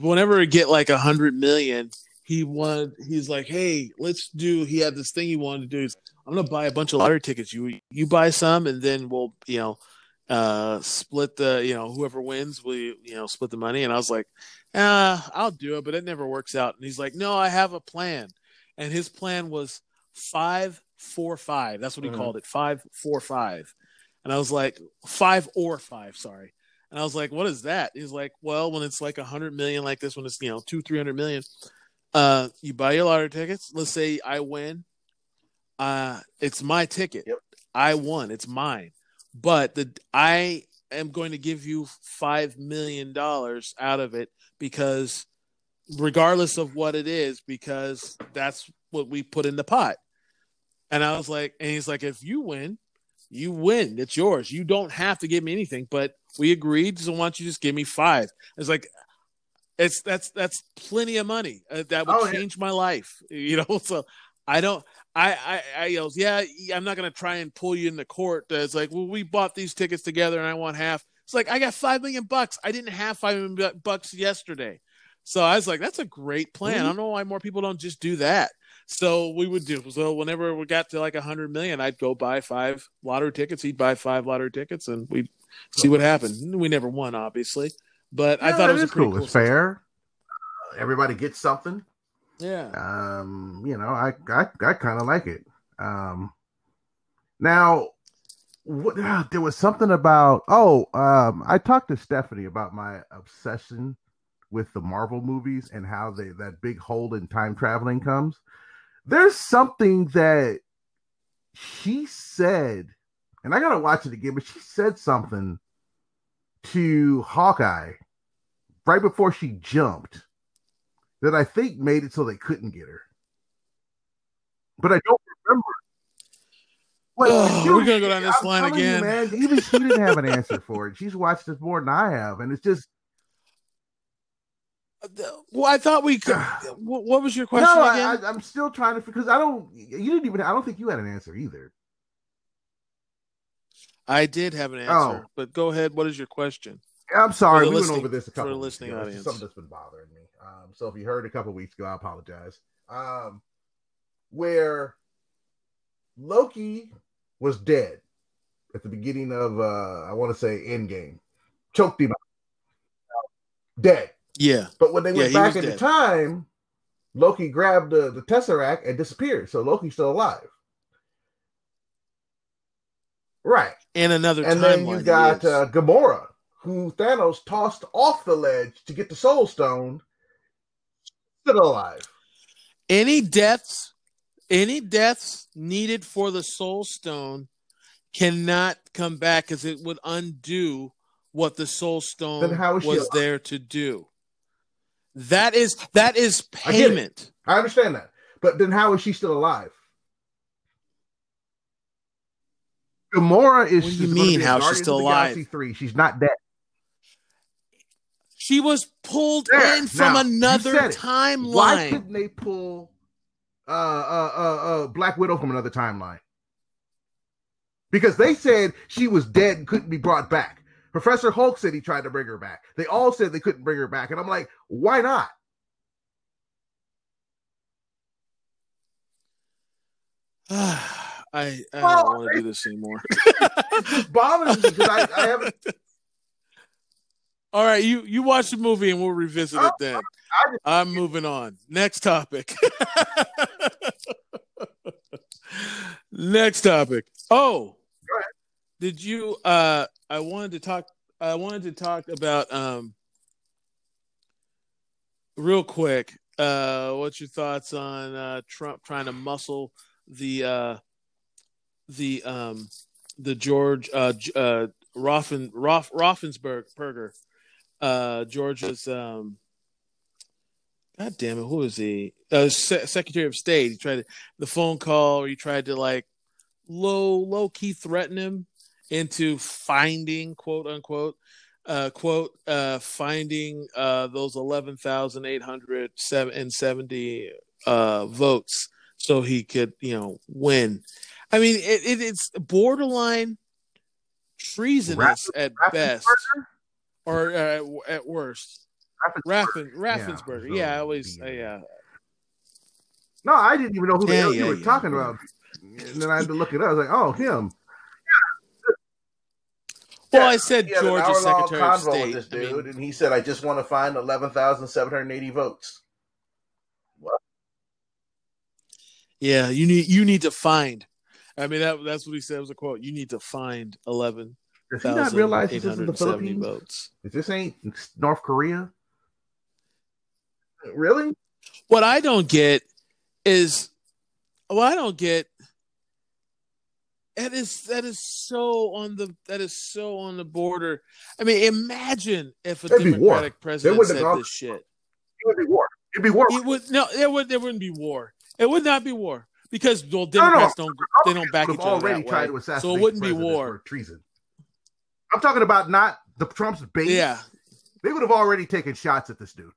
Whenever we get like a hundred million, he wanted, he's like, Hey, let's do, he had this thing he wanted to do. He's, I'm going to buy a bunch of lottery tickets. You, you buy some and then we'll, you know, uh, split the, you know, whoever wins, we, you know, split the money. And I was like, ah, I'll do it, but it never works out. And he's like, no, I have a plan. And his plan was five, four, five. That's what he mm. called it. Five, four, five. And I was like, five or five, sorry. And I was like, what is that? He's like, well, when it's like a hundred million like this, when it's, you know, two, three hundred million, uh, you buy your lottery tickets. Let's say I win. Uh, it's my ticket. Yep. I won. It's mine. But the I am going to give you five million dollars out of it because regardless of what it is, because that's what we put in the pot. And I was like, and he's like, if you win, you win. It's yours. You don't have to give me anything, but we agreed. So why don't you just give me five? It's like, it's that's that's plenty of money. Uh, that would oh, change yeah. my life. You know, so I don't. I I, I yells, yeah. I'm not gonna try and pull you in the court. It's like, well, we bought these tickets together, and I want half. It's like I got five million bucks. I didn't have five million bucks yesterday. So I was like, that's a great plan. Mm-hmm. I don't know why more people don't just do that. So we would do so whenever we got to like a hundred million, I'd go buy five lottery tickets. He'd buy five lottery tickets, and we'd see what happened. We never won, obviously, but yeah, I thought it was cool. cool. It's fair. Everybody gets something. Yeah. Um, you know, I I, I kind of like it. Um, now, what uh, there was something about oh, um, I talked to Stephanie about my obsession with the Marvel movies and how they that big hole in time traveling comes there's something that she said, and I gotta watch it again, but she said something to Hawkeye right before she jumped that I think made it so they couldn't get her. But I don't remember. oh, we're gonna go down this I'm line again, you, man. Even she didn't have an answer for it. She's watched this more than I have, and it's just uh, well, I thought we could. what was your question no, again? I, am still trying to because I don't. You didn't even. I don't think you had an answer either. I did have an answer, oh. but go ahead. What is your question? I'm sorry, we went over this a couple for listening ago. audience. Something that's been bothering me. Um, so if you heard a couple weeks ago, I apologize. Um, where Loki was dead at the beginning of uh, I want to say Endgame, choked him out, dead. Yeah. But when they went yeah, back dead. the time, Loki grabbed the, the Tesseract and disappeared. So Loki's still alive. Right. In another And then you got uh, Gamora, who Thanos tossed off the ledge to get the Soul Stone, still alive. Any deaths, any deaths needed for the Soul Stone cannot come back because it would undo what the Soul Stone was there to do. That is that is payment. I, I understand that, but then how is she still alive? Gamora is. What do you mean? How she's still alive? Three. She's not dead. She was pulled there. in from now, another timeline. Why couldn't they pull uh, uh, uh, uh, Black Widow from another timeline? Because they said she was dead and couldn't be brought back. Professor Hulk said he tried to bring her back. They all said they couldn't bring her back. And I'm like, why not? I, I well, don't want to do this anymore. it bothers me because I, I haven't. All right, you you watch the movie and we'll revisit it then. I I'm moving on. Next topic. Next topic. Oh, Go ahead. did you? Uh, I wanted to talk. I wanted to talk about um, real quick. Uh, what's your thoughts on uh, Trump trying to muscle the uh, the um, the George uh, uh, Roffen Roff, Roffensberg Perger, uh, Georgia's um, God damn it, who is he? Uh, Se- Secretary of State. He tried to, the phone call, or he tried to like low low key threaten him into finding quote unquote uh quote uh finding uh those 11,870 uh votes so he could you know win i mean it, it it's borderline treasonous at best Raffensperger? or uh, at worst Raffensperger. Raffen Raffensperger so yeah, i always the, uh, yeah No, I didn't even know who the Yeah, hell yeah, you were yeah. talking about. And then I had to look it up. I was like, oh, him. well i said He had an georgia hour-long secretary of convo state with this I mean, dude, and he said, "I just want to find eleven thousand seven hundred eighty votes." What? Yeah, you need you need to find. I mean that that's what he said was a quote. You need to find eleven Does he not realize this is the Philippines? votes. If this ain't North Korea, really? What I don't get is what I don't get. That is that is so on the that is so on the border. I mean, imagine if a It'd. Democratic president said gone- this shit. It would be war. It'd be war. It would no, there would there wouldn't be war. It would not be war because well, no. Democrats don't they don't back each other already tried way. to assassinate So it wouldn't be war. for treason. I'm talking about not the Trump's base. Yeah, They would have already taken shots at this dude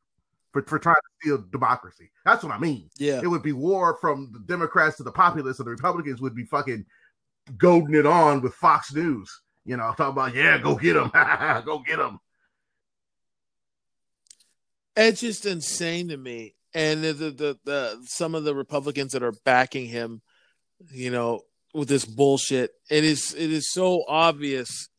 for, for trying to steal democracy. That's what I mean. yeah. It would be war from the Democrats to the populists, and the Republicans would be fucking goading it on with Fox News. You know, talking about, yeah, go get him. go get him. It's just insane to me. And the, the the some of the Republicans that are backing him, you know, with this bullshit, it is it is so obvious.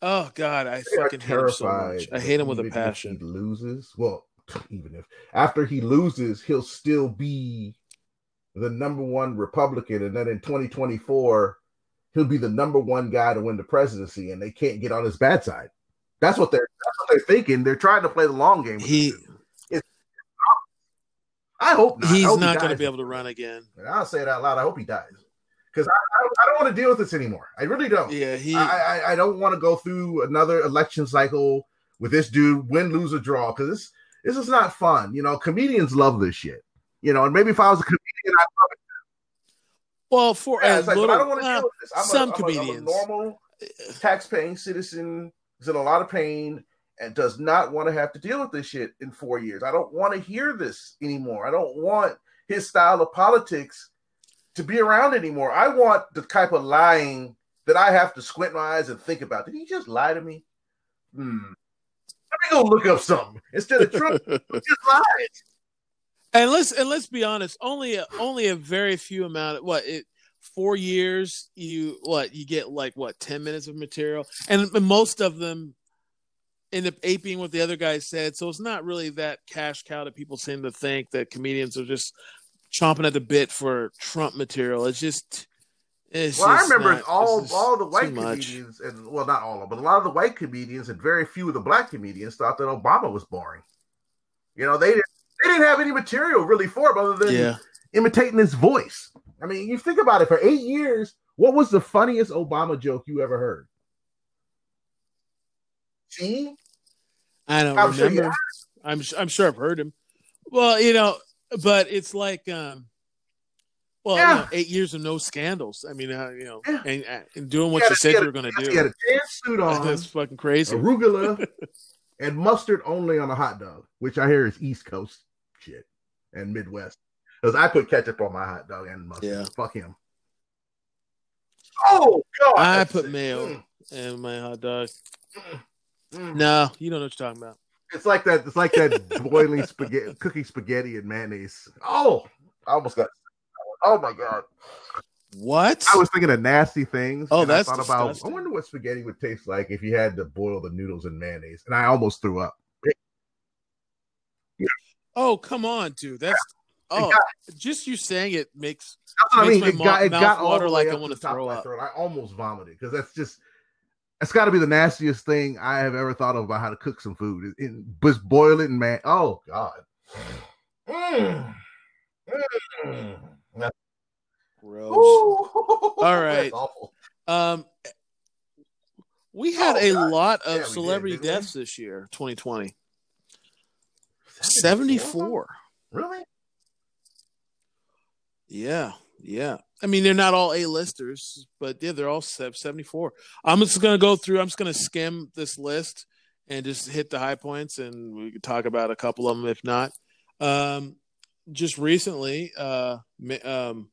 Oh God, I They fucking hate him so much. I hate him with a passion. He loses. Well, even if after he loses, he'll still be the number one Republican, and then in 2024, he'll be the number one guy to win the presidency, and they can't get on his bad side. That's what they're that's what they're thinking. They're trying to play the long game. He dude. I hope not. He's hope he not going to be able to run again. And I'll say it out loud. I hope he dies because I, I, I don't want to deal with this anymore. I really don't. Yeah, he. I, I I don't want to go through another election cycle with this dude, win, lose, or draw, because this this is not fun. You know, comedians love this shit. You know, and maybe if I was a comedian, I'd love it. well, for Yeah, a like, but little, I don't want to uh, deal with this. I'm some a, I'm a- I'm a comedians. normal tax-paying citizen is in a lot of pain and does not want to have to deal with this shit in four years. I don't want to hear this anymore. I don't want his style of politics to be around anymore. I want the type of lying that I have to squint my eyes and think about. Did he just lie to me? Hmm. Let me go look up something instead of Trump. just lied. And let's and let's be honest, only a, only a very few amount of what it four years you what you get like what 10 minutes of material and most of them end up aping what the other guy said so it's not really that cash cow that people seem to think that comedians are just chomping at the bit for trump material it's just it's Well, I remember not- all all the white much. comedians, and well, not all of them, but a lot of the white comedians and very few of the black comedians thought that Obama was boring. You know, they didn't they didn't have any material really for him other than yeah imitating his voice. I mean, you think about it. For eight years, what was the funniest Obama joke you ever heard? See, I don't I'm sure remember. I'm I'm sure I've heard him. Well, you know, but it's like um well, you know, eight years of no scandals. I mean, uh, you know, Yeah. and, uh, and doing what had you said you were going to he had do. a tan suit on, That's fucking crazy. arugula, and mustard only on a hot dog, which I hear is East Coast shit and Midwest. Because I put ketchup on my hot dog and mustard. Yeah. Fuck him. Oh God! I put mayo Mm, and my hot dog. mm. Mm. No, you don't know what you're talking about. It's like that. It's like that boiling spaghetti, cooking spaghetti and mayonnaise. Oh, I almost got. Oh my God! What? I was thinking of nasty things. Oh, and I that's thought about. I wonder what spaghetti would taste like if you had to boil the noodles in mayonnaise, and I almost threw up. Oh, come on, dude. That's oh, got- just you saying it makes That's what I Makes mean. my It got it mouth got all water the like way I wanna to the top throw up. I almost vomited because that's just. It's got to be the nastiest thing I have ever thought of about how to cook some food. It, it- just boil it and man, oh god. Mm. Mm. Gross. All right. Um, we had Oh, a God. lot of we did, celebrity didn't we? deaths this year, 2020. 74? 74. Really? Yeah, yeah. I mean, they're not all A-listers, but yeah, they're all 74. I'm just going to go through, I'm just going to skim this list and just hit the high points, and we could talk about a couple of them if not. Um, just recently, uh, um,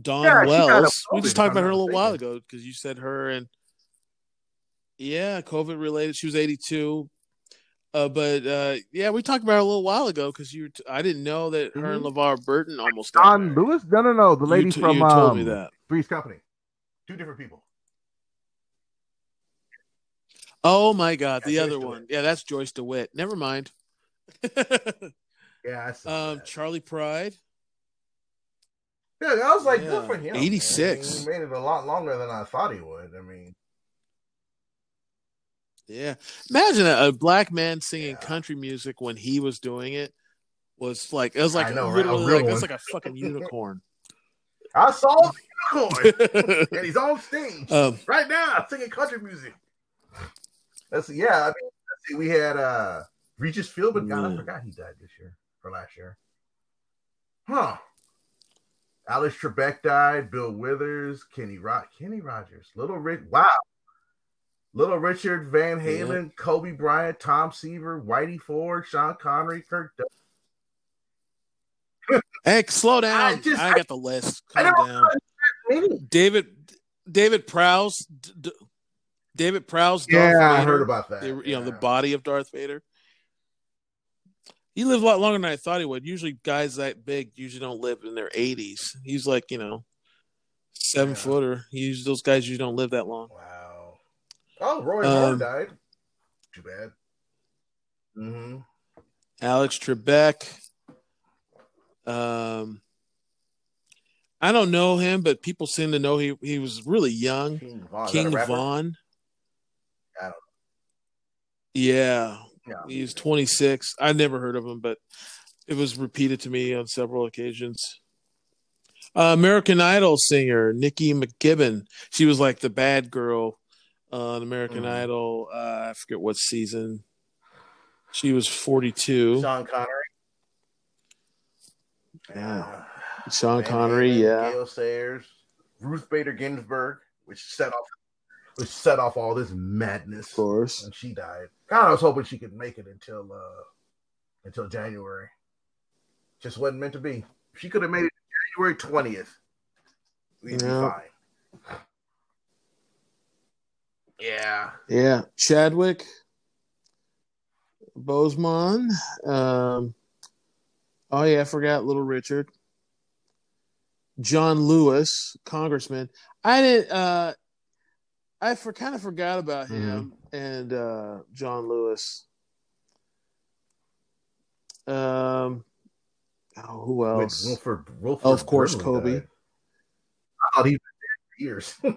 Dawn Yeah, she died of Wells. We just talked about her a little while ago because you said her and yeah, COVID related. She was 82. Uh, but uh, yeah, we talked about her a little while ago because you. T- I didn't know that her and LeVar Burton almost married. Lewis? No, no, no. The lady you, t- from um, me that. Three's Company. Two different people. Oh my God, Yeah, the Joyce other DeWitt. one. Yeah, that's Joyce DeWitt. Never mind. Yeah, I saw um, that. Charley Pride. Yeah, I was like, Yeah. good for him. 86. man. He made it a lot longer than I thought he would. I mean, Yeah, imagine a, a black man singing Yeah. country music when he was doing it was like it was like I know, right? A literally real like that's one. like a fucking unicorn. I saw the unicorn, and he's on stage um, right now singing country music. That's yeah. I mean, let's see, we had uh Regis Philbin. God, I forgot he died this year or last year. Huh. Alice Trebek died. Bill Withers, Kenny Rod, Kenny Rogers, Little Rick. Wow. Little Richard, Van Halen, Kobe Bryant, Tom Seaver, Whitey Ford, Sean Connery, Kirk. Douglas. hey, slow down. I I, just- I- got the list. I Calm never down. David David Prowse. D- D- David Prowse. Yeah, Darth I heard about that. the, you know the body of Darth Vader. He lived a lot longer than I thought he would. Usually, guys that big usually don't live in their 80s. He's like you know seven Yeah. footer. He those guys usually don't live that long. Wow. Oh, Roy Um, Moore died. Too bad. Mm-hmm. Alex Trebek. Um, I don't know him, but people seem to know he he was really young. King Von. is that a King? Von. I don't- Yeah, Yeah. he's 26. I never heard of him, but it was repeated to me on several occasions. Uh, American Idol singer Nikki McKibbin. She was like the bad girl on American Mhm. Idol. Uh, I forget what season. She was 42. Sean Connery. Yeah. Sean Van Connery, yeah. Gale Sayers, Ruth Bader Ginsburg, which set off, which set off all this madness. Of course. when she died. God, I was hoping she could make it until uh until January. Just wasn't meant to be. She could have made it January twentieth, we'd be fine. Yeah. Yeah, Chadwick Boseman. Um, oh yeah, I forgot Little Richard. John Lewis, Congressman. I didn't. Uh, I for kind of forgot about him and uh, John Lewis. Um, oh, who else? Wilford, Wilford Oh, of course, Kobe. died. I thought he was dead for years. I,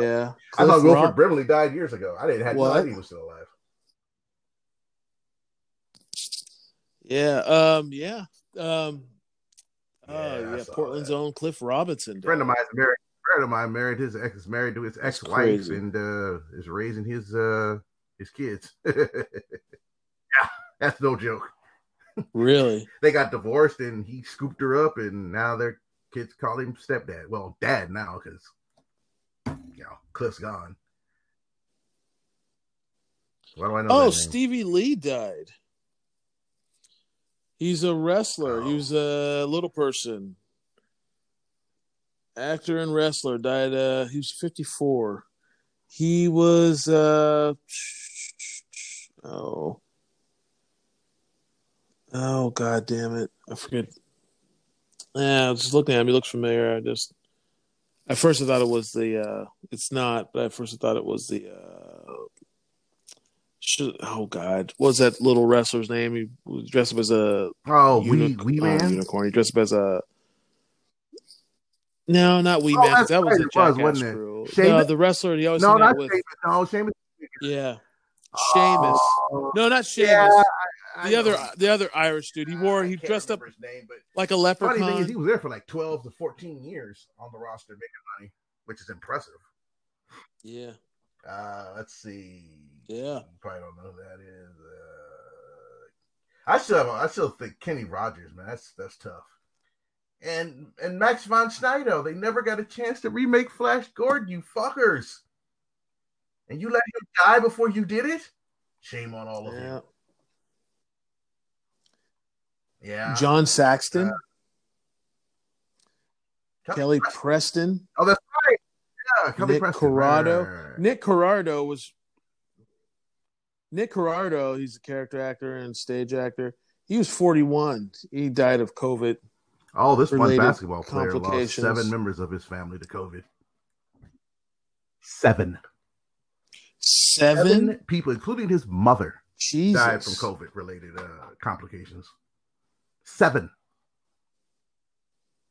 yeah, I thought Cliff Wilford Rob- Brimley died years ago. I didn't have no idea he was still alive. Yeah, um, yeah, um, Yeah, oh yeah, Portland's that. own Cliff Robinson. A friend of mine is married. Friend of mine married his ex is married to his ex wife and uh, is raising his uh his kids. yeah, that's no joke. Really? They got divorced and he scooped her up and now their kids call him stepdad. Well, dad now because you know Cliff's gone. Why do I know? Oh? Stevie Lee died. He's a wrestler. He Oh. was a little person. Actor and wrestler died uh he was 54. He was uh oh Oh god damn it. I forget. Yeah, I was just looking at him. He looks familiar. I just At first, I thought it was the. Uh, it's not, but at first I thought it was the. Uh, should, oh God, what was that little wrestler's name? He was dressed up as a Oh, uni- we we uh, man. unicorn. He dressed up as a. No, not Wee Oh, Man. That was right, the it was, Jackass wasn't it? crew. No, the wrestler. He always No, not. Sheamus. No, Sheamus. Yeah, Sheamus. Oh, No, not Sheamus. yeah, I- I the other, the other Irish dude. He wore. I He dressed up his name, but like a funny thing is, he was there for like twelve to fourteen years on the roster making money, which is impressive. yeah, Uh, let's see. yeah. You probably don't know who that is. Uh, I still, have, I still think Kenny Rogers, man. That's that's tough. And and Max von Sydow, they never got a chance to remake Flash Gordon, you fuckers. And you let him die before you did it. Shame on all of yeah. you. Yeah. John Saxon, Kelly Kelly Preston. Preston, Oh, that's right. Yeah, Kelly Nick Preston. Cordero. Right, right, right. Nick Cordero was. Nick Cordero, he's a character actor and stage actor. He was 41. He died of COVID. Oh, this one basketball player lost seven members of his family to COVID. Seven. Seven. Seven people, including his mother, Jesus. died from COVID related uh, complications. Seven.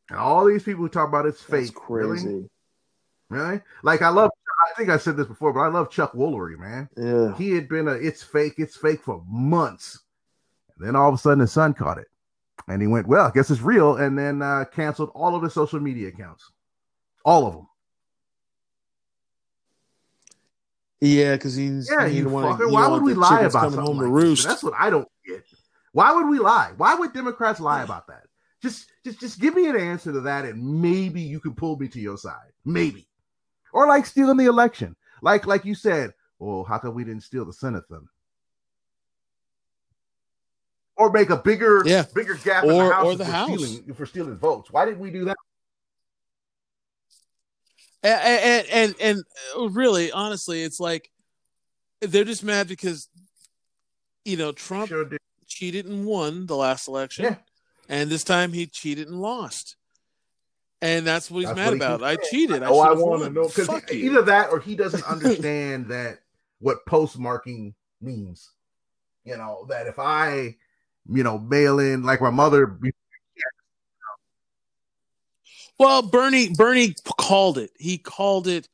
And all these people who talk about it's That's fake. crazy. Really? Really? Like I love I think I said this before, but I love Chuck Woolery, man. Yeah. He had been a it's fake, it's fake for months. And then all of a sudden his son caught it. And he went, Well, I guess it's real, and then uh canceled all of his social media accounts. All of them. Yeah, because he's Yeah, he you didn't wanna- Why would we lie about something home to like this? roost? That's what I don't get. Why would we lie? Why would Democrats lie about that? Just, just, just give me an answer to that, and maybe you can pull me to your side. Maybe, or like stealing the election, like, like you said. Well, how come we didn't steal the Senate then? Or make a bigger, Yeah. bigger gap in the House or the we're House. stealing, we're stealing votes. Why didn't we do that? and and and, and uh, really, honestly, it's like they're just mad because you know Trump Sure did. Cheated and won the last election, Yeah. and this time he cheated and lost, and that's what he's That's mad what about. I cheated. I oh, I want to know because either that or he doesn't understand that what postmarking means. You know that if I, you know, mail in like my mother. Well, Bernie Bernie called it. He called it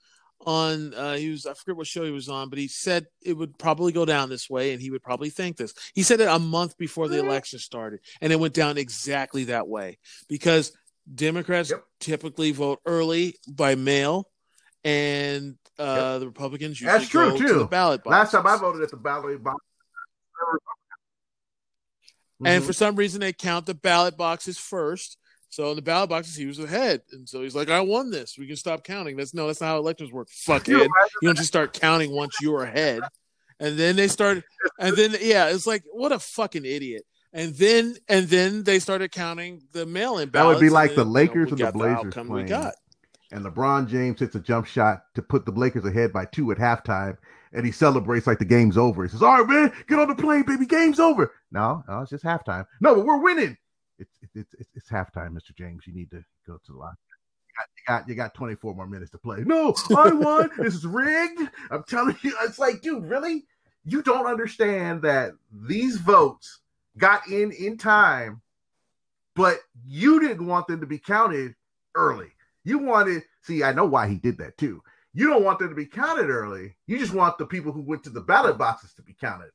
on uh he was I forget what show he was on, but he said it would probably go down this way and he would probably think this. He said it a month before the Mhm. election started and it went down exactly that way because Democrats Yep. typically vote early by mail and uh the Republicans usually That's true, too. to the ballot box. Last time I voted at the ballot box. And Mhm. for some reason, they count the ballot boxes first. So in the ballot boxes, he was ahead, and so he's like, "I won this. We can stop counting." That's no, that's not how elections work. Fuckhead. You You, don't just start counting once you're ahead, and then they start, and then yeah, it's like what a fucking idiot. And then and then they started counting the mail-in ballots. That would be like then, the you know, Lakers we and the got Blazers outcome we playing. got. and LeBron James hits a jump shot to put the Lakers ahead by two at halftime, and he celebrates like the game's over. He says, "All right, man, get on the plane, baby, game's over." No, no, it's just halftime. No, but we're winning. It's it's it's, it's halftime, Mr. James. You need to go to the locker. You got, you got you got 24 more minutes to play. No, I won. this is rigged. I'm telling you, it's like, dude, really? You don't understand that these votes got in in time, but you didn't want them to be counted early. You wanted, see, I know why he did that too. You don't want them to be counted early. You just want the people who went to the ballot boxes to be counted.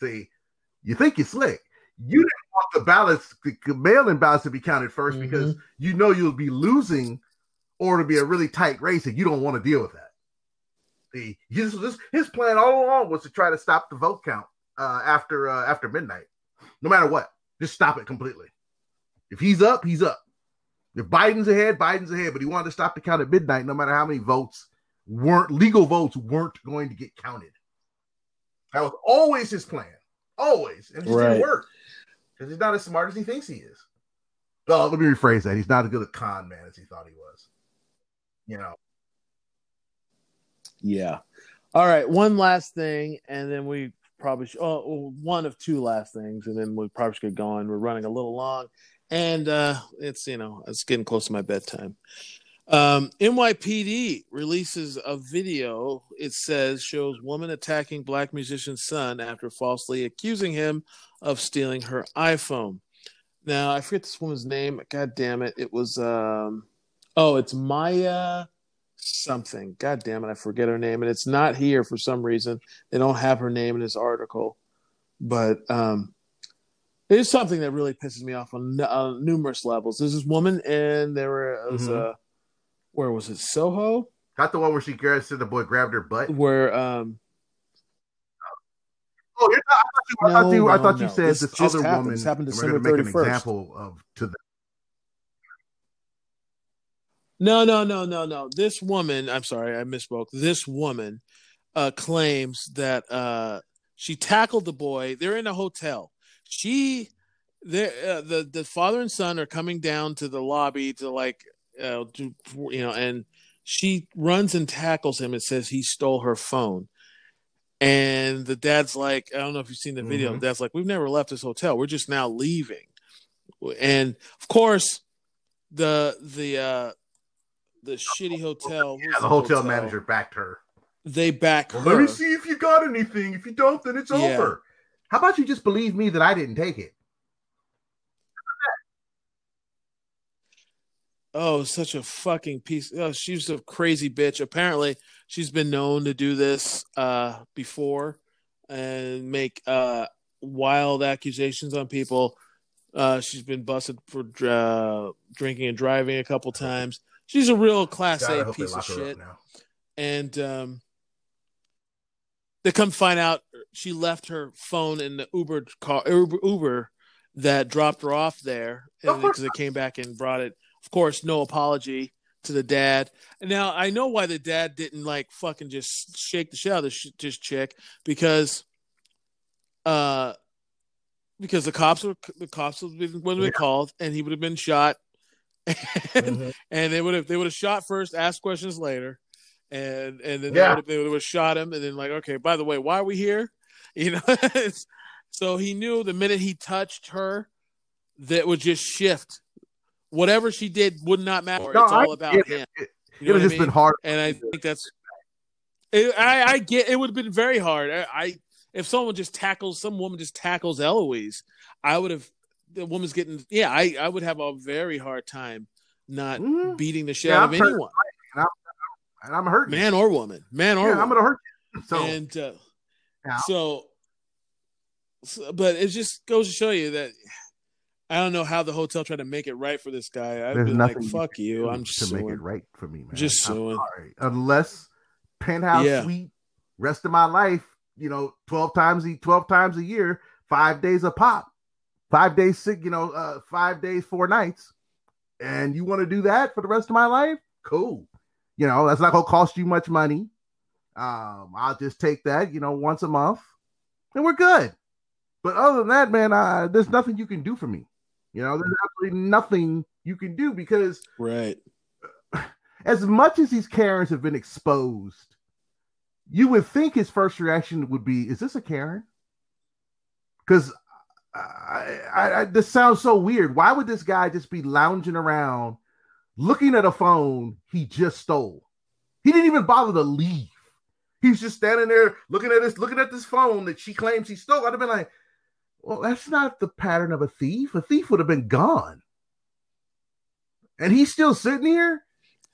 See, you think you're slick. You the ballots, the mail-in ballots to be counted 1st because you know you'll be losing or to be a really tight race and you don't want to deal with that. His, his, his plan all along was to try to stop the vote count uh, after uh, after midnight. No matter what, just stop it completely. If he's up, he's up. If Biden's ahead, Biden's ahead. But he wanted to stop the count at midnight, no matter how many votes weren't legal votes weren't going to get counted. That was always his plan, always, and it just Right. didn't work because he's not as smart as he thinks he is. Well, let me rephrase that. He's not as good a con man as he thought he was. You know, Yeah. All right. One last thing, and then we probably sh- oh, one of two last things, and then we probably should get going. We're running a little long, and uh, it's you know it's getting close to my bedtime. Um, NYPD releases a video. It says shows woman attacking black musician's son after falsely accusing him of stealing her iPhone. Now I forget this woman's name. God damn it! It was um, oh, it's Maya something. God damn it, I forget her name, and it's not here for some reason. They don't have her name in this article, but um, it is something that really pisses me off on uh, numerous levels. There's this woman, and there was mm-hmm. uh, where was it? Soho. Not the one where she grabbed the boy grabbed her butt. Where um. Oh, you're not, you, no, I thought you, no, I thought you said this, this other happened. woman. This happened December thirty first. Example of to the. No, no, no, no, no. This woman, I'm sorry, I misspoke. This woman uh, claims that uh, she tackled the boy. They're in a hotel. She, uh, the the father and son are coming down to the lobby to like uh, you know, and she runs and tackles him and says he stole her phone. And the dad's like, I don't know if you've seen the video. Mm-hmm. Dad's like, we've never left this hotel. We're just now leaving. And of course, the the uh the shitty hotel. Yeah, the hotel, hotel, manager backed her. They back well, her. Let me see if you got anything. If you don't, then it's yeah. over. How about you just believe me that I didn't take it? Oh, such a fucking piece. Oh, she's a crazy bitch. Apparently, she's been known to do this uh, before and make uh, wild accusations on people. Uh, she's been busted for uh, drinking and driving a couple times. She's a real class God, A piece of shit. And um, they come find out she left her phone in the Uber car, Uber, Uber that dropped her off there because it came back and brought it of course, no apology to the dad. Now I know why the dad didn't like fucking just shake the shit out of this, this chick because, uh, because the cops were the cops would have been, yeah. called and he would have been shot, and, mm-hmm. and they would have they would have shot first, asked questions later, and and then yeah. they would have shot him, and then like, okay, by the way, why are we here? You know, so he knew the minute he touched her, that would just shift whatever she did would not matter. No, it's all I, about it, him. It, it would have just mean? been hard, and I think that's. It, I, I get it would have been very hard. I, I if someone just tackles some woman just tackles Eloise, I would have the woman's getting yeah. I I would have a very hard time not mm-hmm. beating the shit yeah, out of anyone. And I'm, and I'm hurting, man or woman, man or yeah, woman. I'm gonna hurt you. So and uh, yeah. so, so, but it just goes to show you that I don't know how the hotel tried to make it right for this guy. I'd There's be like, "Fuck you!" I'm just to suing. make it right for me, man. Just suing. Unless penthouse yeah. suite, rest of my life, you know, twelve times a twelve times a year, five days a pop, five days sick, you know, uh, five days, four nights, and you want to do that for the rest of my life? Cool. You know, that's not gonna cost you much money. Um, I'll just take that, you know, once a month, and we're good. But other than that, man, I, there's nothing you can do for me. You know, there's absolutely nothing you can do because right. As much as these Karens have been exposed, you would think his first reaction would be, "Is this a Karen?" Because I, I, I, this sounds so weird. Why would this guy just be lounging around, looking at a phone he just stole? He didn't even bother to leave. He's just standing there looking at this, looking at this phone that she claims he stole. I'd have been like, well, that's not the pattern of a thief. A thief would have been gone. And he's still sitting here.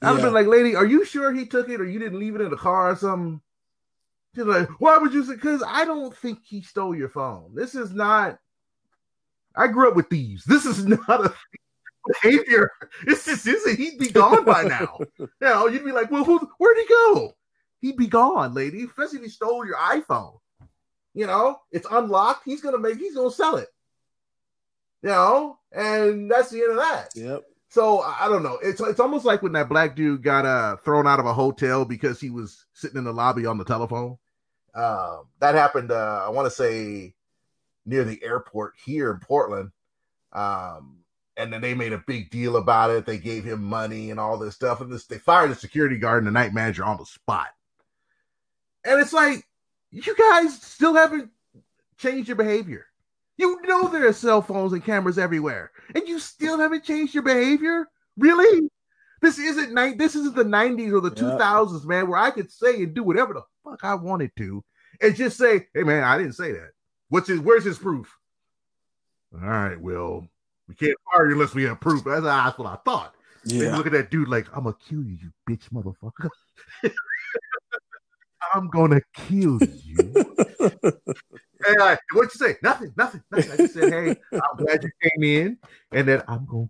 I'd have been like, lady, are you sure he took it or you didn't leave it in the car or something? She's like, why would you say? Because I don't think he stole your phone. This is not. I grew up with thieves. This is not a behavior. This just isn't. He'd be gone by now. you know, you'd be like, well, who, where'd he go? He'd be gone, lady. Especially if he stole your iPhone. You know, it's unlocked. He's gonna make. He's gonna sell it. You know, and that's the end of that. Yep. So I don't know. It's it's almost like when that black dude got uh thrown out of a hotel because he was sitting in the lobby on the telephone. Um, that happened. Uh, I want to say near the airport here in Portland. Um, and then they made a big deal about it. They gave him money and all this stuff, and this they fired the security guard and the night manager on the spot. And it's like you guys still haven't changed your behavior. You know there are cell phones and cameras everywhere, and you still haven't changed your behavior? Really? This isn't night. This isn't the '90s or the Yeah. 2000s, man, where I could say and do whatever the fuck I wanted to, and just say, "Hey, man, I didn't say that." What's his? Where's his proof? All right, well, we can't fire you unless we have proof. That's, that's what I thought. They look at that dude like, I'm gonna kill you, you bitch motherfucker. I'm gonna kill you. and I, what'd you say? Nothing, nothing, nothing. I just said, hey, I'm glad you came in, and then I'm gonna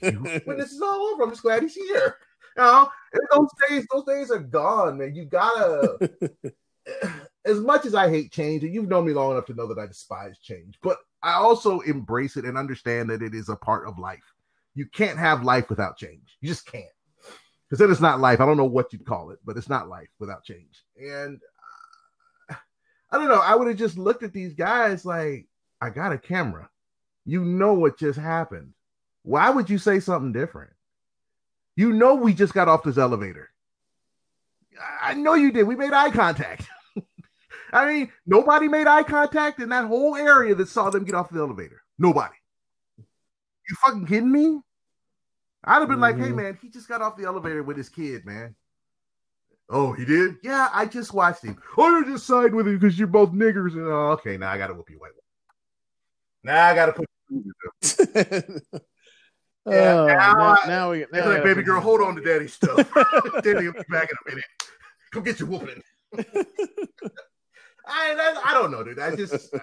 kill you. When this is all over, I'm just glad he's here. You know, and those days, those days are gone, man. You gotta as much as I hate change, and you've known me long enough to know that I despise change, but I also embrace it and understand that it is a part of life. You can't have life without change. You just can't. Because then it's not life. I don't know what you'd call it, but it's not life without change. And uh, I don't know. I would have just looked at these guys like, I got a camera. You know what just happened. Why would you say something different? You know, we just got off this elevator. I know you did. We made eye contact. I mean, nobody made eye contact in that whole area that saw them get off the elevator. Nobody. You fucking kidding me? I'd have been like, hey Mhm. man, he just got off the elevator with his kid, man. Oh, he did? Yeah, I just watched him. Oh, you're just siding with him because you're both niggers. And oh, okay, now I gotta whoop you white. Now I gotta put you oh, Yeah, now now, I- now we now like, baby girl, hold on to daddy stuff. Daddy will be back in a minute. Come get your whooping. I, that, I don't know, dude. I just,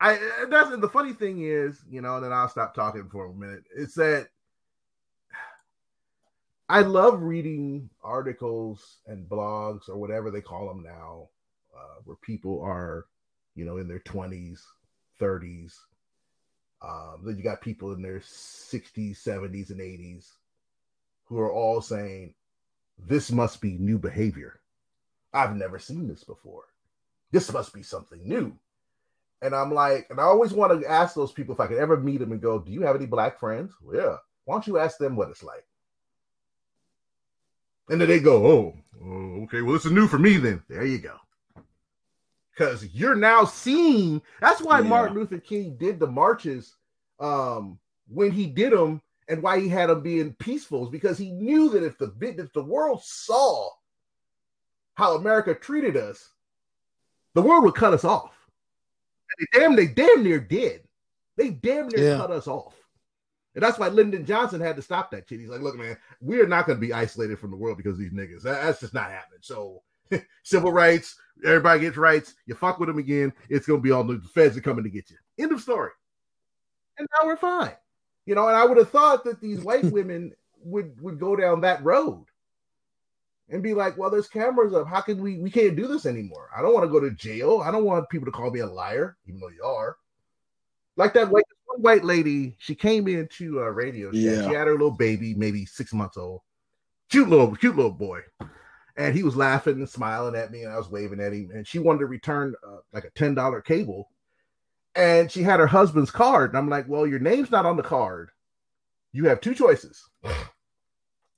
I that's the funny thing is, you know, and then I'll stop talking for a minute. It's that I love reading articles and blogs or whatever they call them now, uh, where people are, you know, in their twenties, thirties. Um, then you got people in their sixties, seventies, and eighties who are all saying, "This must be new behavior." I've never seen this before. This must be something new. And I'm like, and I always want to ask those people if I could ever meet them and go, Do you have any black friends? Well, yeah. Why don't you ask them what it's like? And then they go, Oh, oh okay. Well, this is new for me then. There you go. Because you're now seeing that's why Yeah. Martin Luther King did the marches um, when he did them and why he had them being peaceful is because he knew that if the if the world saw how America treated us, the world would cut us off. And they damn, they damn near did. They damn near Yeah. cut us off. And that's why Lyndon Johnson had to stop that shit. He's like, look, man, we are not going to be isolated from the world because these niggas. That's just not happening. So, civil rights, everybody gets rights. You fuck with them again, it's going to be all the feds are coming to get you. End of story. And now we're fine. You know, and I would have thought that these white women would would go down that road and be like, well, there's cameras up. How can we we can't do this anymore? I don't want to go to jail. I don't want people to call me a liar, even though you are. Like that white one white lady, she came into a radio show. Yeah. She had her little baby, maybe six months old. Cute little, cute little boy. And he was laughing and smiling at me, and I was waving at him. And she wanted to return uh, like a ten dollar cable, and she had her husband's card. And I'm like, well, your name's not on the card. You have two choices.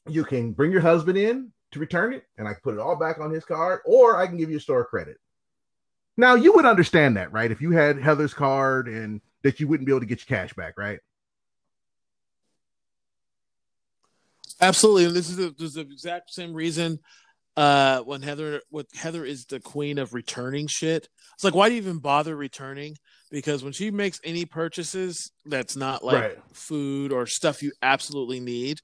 You can bring your husband in to return it, and I can put it all back on his card, or I can give you a store credit. Now you would understand that, right? If you had Heather's card and that you wouldn't be able to get your cash back, right? Absolutely, and this is the, this is the exact same reason. Uh, when Heather, what Heather is the queen of returning shit. It's like, why do you even bother returning? Because when she makes any purchases that's not like Right. food or stuff you absolutely need,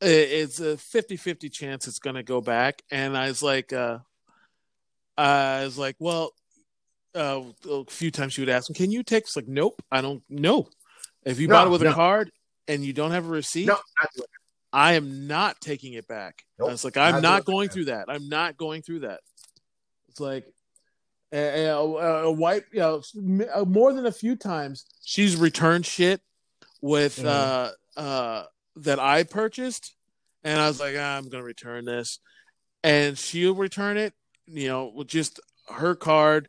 it's a 50-50 chance it's going to go back. And I was like, uh, I was like, well, uh, a few times she would ask me, "Can you take?" It's like, nope, I don't. No, if you No, bought it with no. a card and you don't have a receipt, No, I am not taking it back. Nope, It's like I'm not not going that. through that. I'm not going through that. It's like a, a, a white, you know, uh, more than a few times she's returned shit with Mhm. uh uh that I purchased, and I was like, "Ah, I'm gonna return this, and she'll return it, you know, with just her card.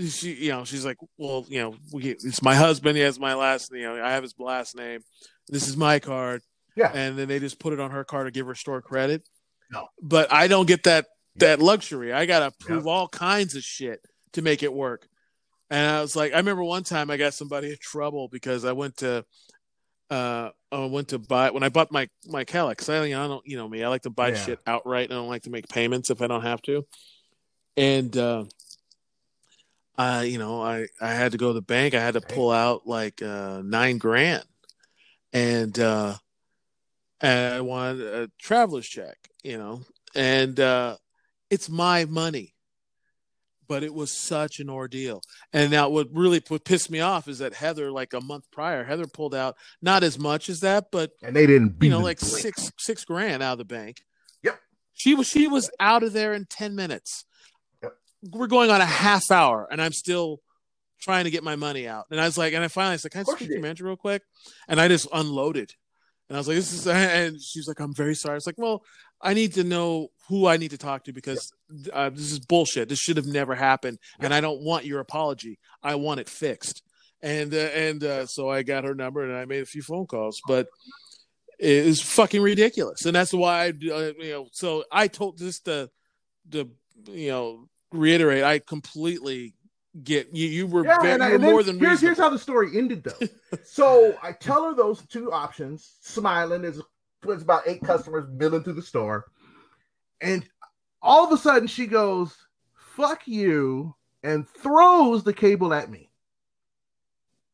She, you know, she's like, well, you know, we, it's my husband. He has my last, you know, I have his last name. This is my card Yeah. and then they just put it on her card to give her store credit. No. But I don't get that Yeah. that luxury. I gotta prove all kinds of shit to make it work. And I was like, I remember one time I got somebody in trouble because I went to uh, I went to buy when I bought my my Cadillac. Cause I, I don't, you know me, I like to buy Yeah. shit outright. I don't like to make payments if I don't have to. And uh, I, you know, I I had to go to the bank. I had to pull out like uh, nine grand, and uh, and I wanted a traveler's check, you know, and uh, it's my money. But it was such an ordeal. And now what really what pissed me off is that Heather, like a month prior, Heather pulled out not as much as that, but And they didn't you know, like six six grand out of the bank. Yep. She was she was out of there in ten minutes. We're going on a half hour, and I'm still trying to get my money out. And I was like, and I finally said, "Can I speak to your manager real quick?" And I just unloaded. And I was like, "This is," and she's like, "I'm very sorry." I was like, "Well, I need to know who I need to talk to because uh, this is bullshit. This should have never happened, and I don't want your apology. I want it fixed." And uh, and uh, so I got her number and I made a few phone calls, but it is fucking ridiculous, and that's why I, uh, you know. So I told just to, to you know, reiterate. I completely get you. You were, Yeah, ve- and, I- you then more than here's, here's how the story ended though. so I tell her those two options, smiling. There's, there's about eight customers milling through the store, and all of a sudden she goes, "Fuck you," and throws the cable at me.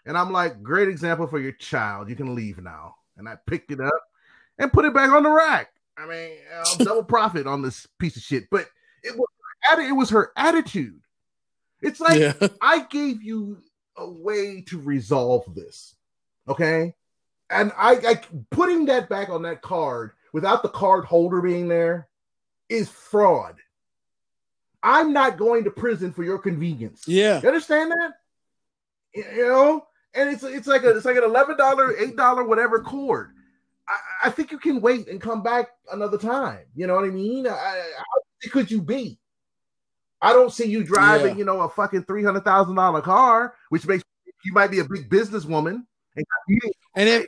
And I'm like, "Great example for your child. You can leave now." And I picked it up and put it back on the rack. I mean, I'll um, double profit on this piece of shit, but it was it was her attitude. It's like yeah, I gave you a way to resolve this. Okay. And I, I putting that back on that card without the card holder being there is fraud. I'm not going to prison for your convenience. yeah, You understand that? You you know, and it's it's like a it's like an eleven dollar, eight dollar, whatever cord. I, I think you can wait and come back another time. You know what I mean? I, I, how could you be? I don't see you driving, Yeah. you know, a fucking three hundred thousand dollar car, which makes you might be a big businesswoman. And, and if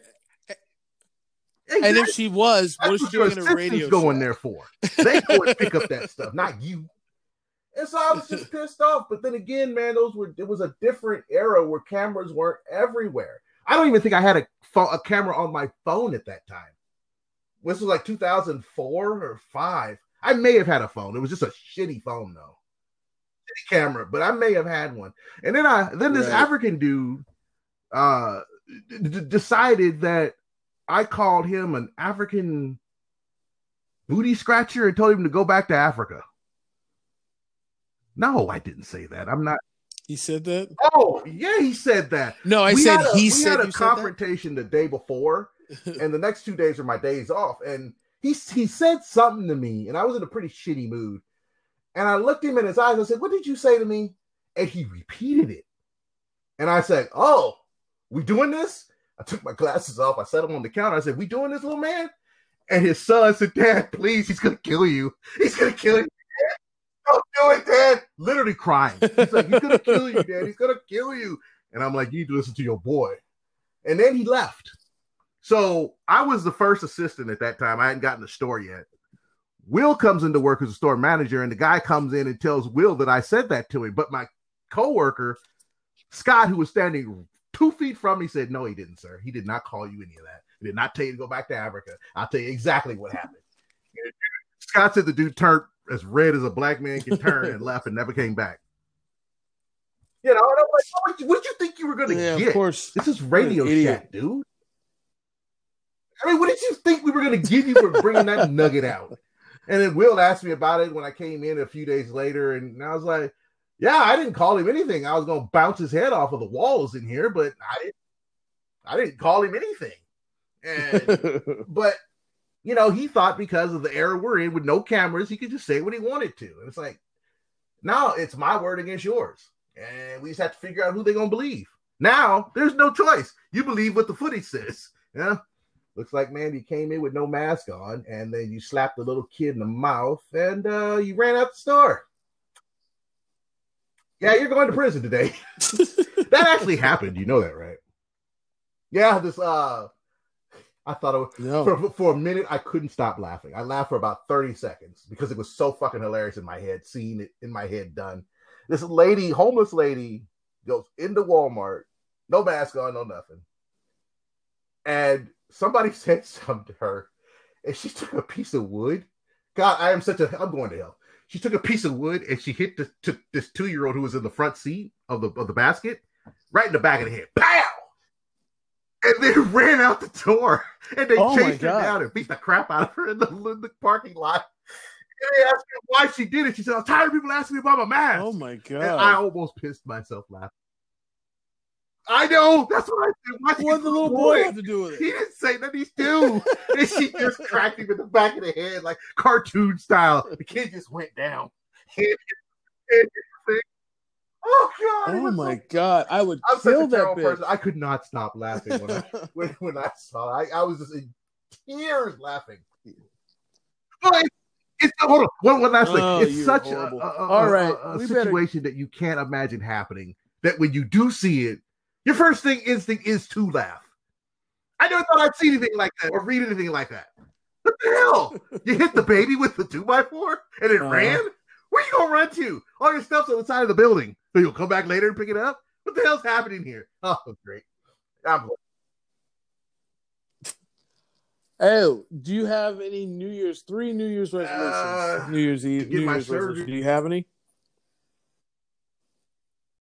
and if she was, what that's she what your doing in a radio? going shack? there for. They go and pick up that stuff, not you. And so I was just pissed off. But then again, man, those were it was a different era where cameras weren't everywhere. I don't even think I had a phone, a camera on my phone at that time. This was like 2004 or five. I may have had a phone. It was just a shitty phone though, camera. But I may have had one. And then I then this Right. African dude uh d- decided that I called him an African booty scratcher and told him to go back to Africa. No, I didn't say that. I'm not. He said that. Oh, yeah, he said that. No, I We said a- he we said had a confrontation the day before, and the next two days are my days off. And he he said something to me, and I was in a pretty shitty mood. And I looked him in his eyes. I said, "What did you say to me?" And he repeated it. And I said, "Oh, we doing this?" I took my glasses off. I set them on the counter. I said, "We doing this, little man?" And his son said, "Dad, please, he's gonna kill you. He's gonna kill you." Don't do it, Dad. Literally crying. He's like, he's gonna kill you, Dad. He's gonna kill you. And I'm like, you need to listen to your boy. And then he left. So I was the first assistant at that time. I hadn't gotten the store yet. Will comes into work as a store manager, and the guy comes in and tells Will that I said that to him. But my coworker, Scott, who was standing two feet from me, said, No, he didn't, sir. He did not call you any of that. He did not tell you to go back to Africa. I'll tell you exactly what happened. Scott said the dude turned as red as a black man can turn and left and never came back. You know, and I'm like, what, what did you think you were going to yeah, get? of course. This is Radio idiot. Shack, dude. I mean, what did you think we were going to give you for bringing that nugget out? And then Will asked me about it when I came in a few days later, and I was like, "Yeah, I didn't call him anything. I was going to bounce his head off of the walls in here, but I didn't. I didn't call him anything." And but you know, he thought because of the era we're in with no cameras, he could just say what he wanted to. And it's like, now it's my word against yours. And we just have to figure out who they're gonna believe. Now there's no choice. You believe what the footage says. Yeah. Looks like man, you came in with no mask on, and then you slapped the little kid in the mouth, and uh, you ran out the store. Yeah, you're going to prison today. that actually happened. You know that, right? Yeah, this uh I thought it was for, for a minute I couldn't stop laughing. I laughed for about 30 seconds because it was so fucking hilarious in my head, seeing it in my head done. This lady, homeless lady, goes into Walmart, no mask on, no nothing. and somebody said something to her, and she took a piece of wood. God, I am such a. I'm going to hell. She took a piece of wood and she hit the, took this two year old who was in the front seat of the of the basket right in the back of the head. Pow! And then ran out the door. And they Oh chased her down and beat the crap out of her in the, in the parking lot. And they asked her why she did it. She said, I'm tired of people asking me about my mask. Oh my God. and I almost pissed myself laughing. I know. That's what I said. Why What did the little boy have to do with He didn't say nothing. He's two. and she just cracked him in the back of the head, like cartoon style. The kid just went down. oh God! Oh my so- god! I would I'm kill that terrible bitch. person. I could not stop laughing when I when, when I saw it. I, I was just in tears laughing. It, it's hold on. One, one last thing. Oh, it's such a, a, a, All right, a, we better- situation that you can't imagine happening. That when you do see it, your first thing instinct is to laugh. I never thought I'd see anything like that or read anything like that. What the hell? You hit the baby with the two by four and it Uh-huh. ran? Where you gonna run to? All your stuff's on the side of the building. So you'll come back later and pick it up? What the hell's happening here? Oh, great. I'm Oh, do you have any New Year's three New Year's resolutions? Uh, New Year's Eve, New Year's resolutions. Do you have any?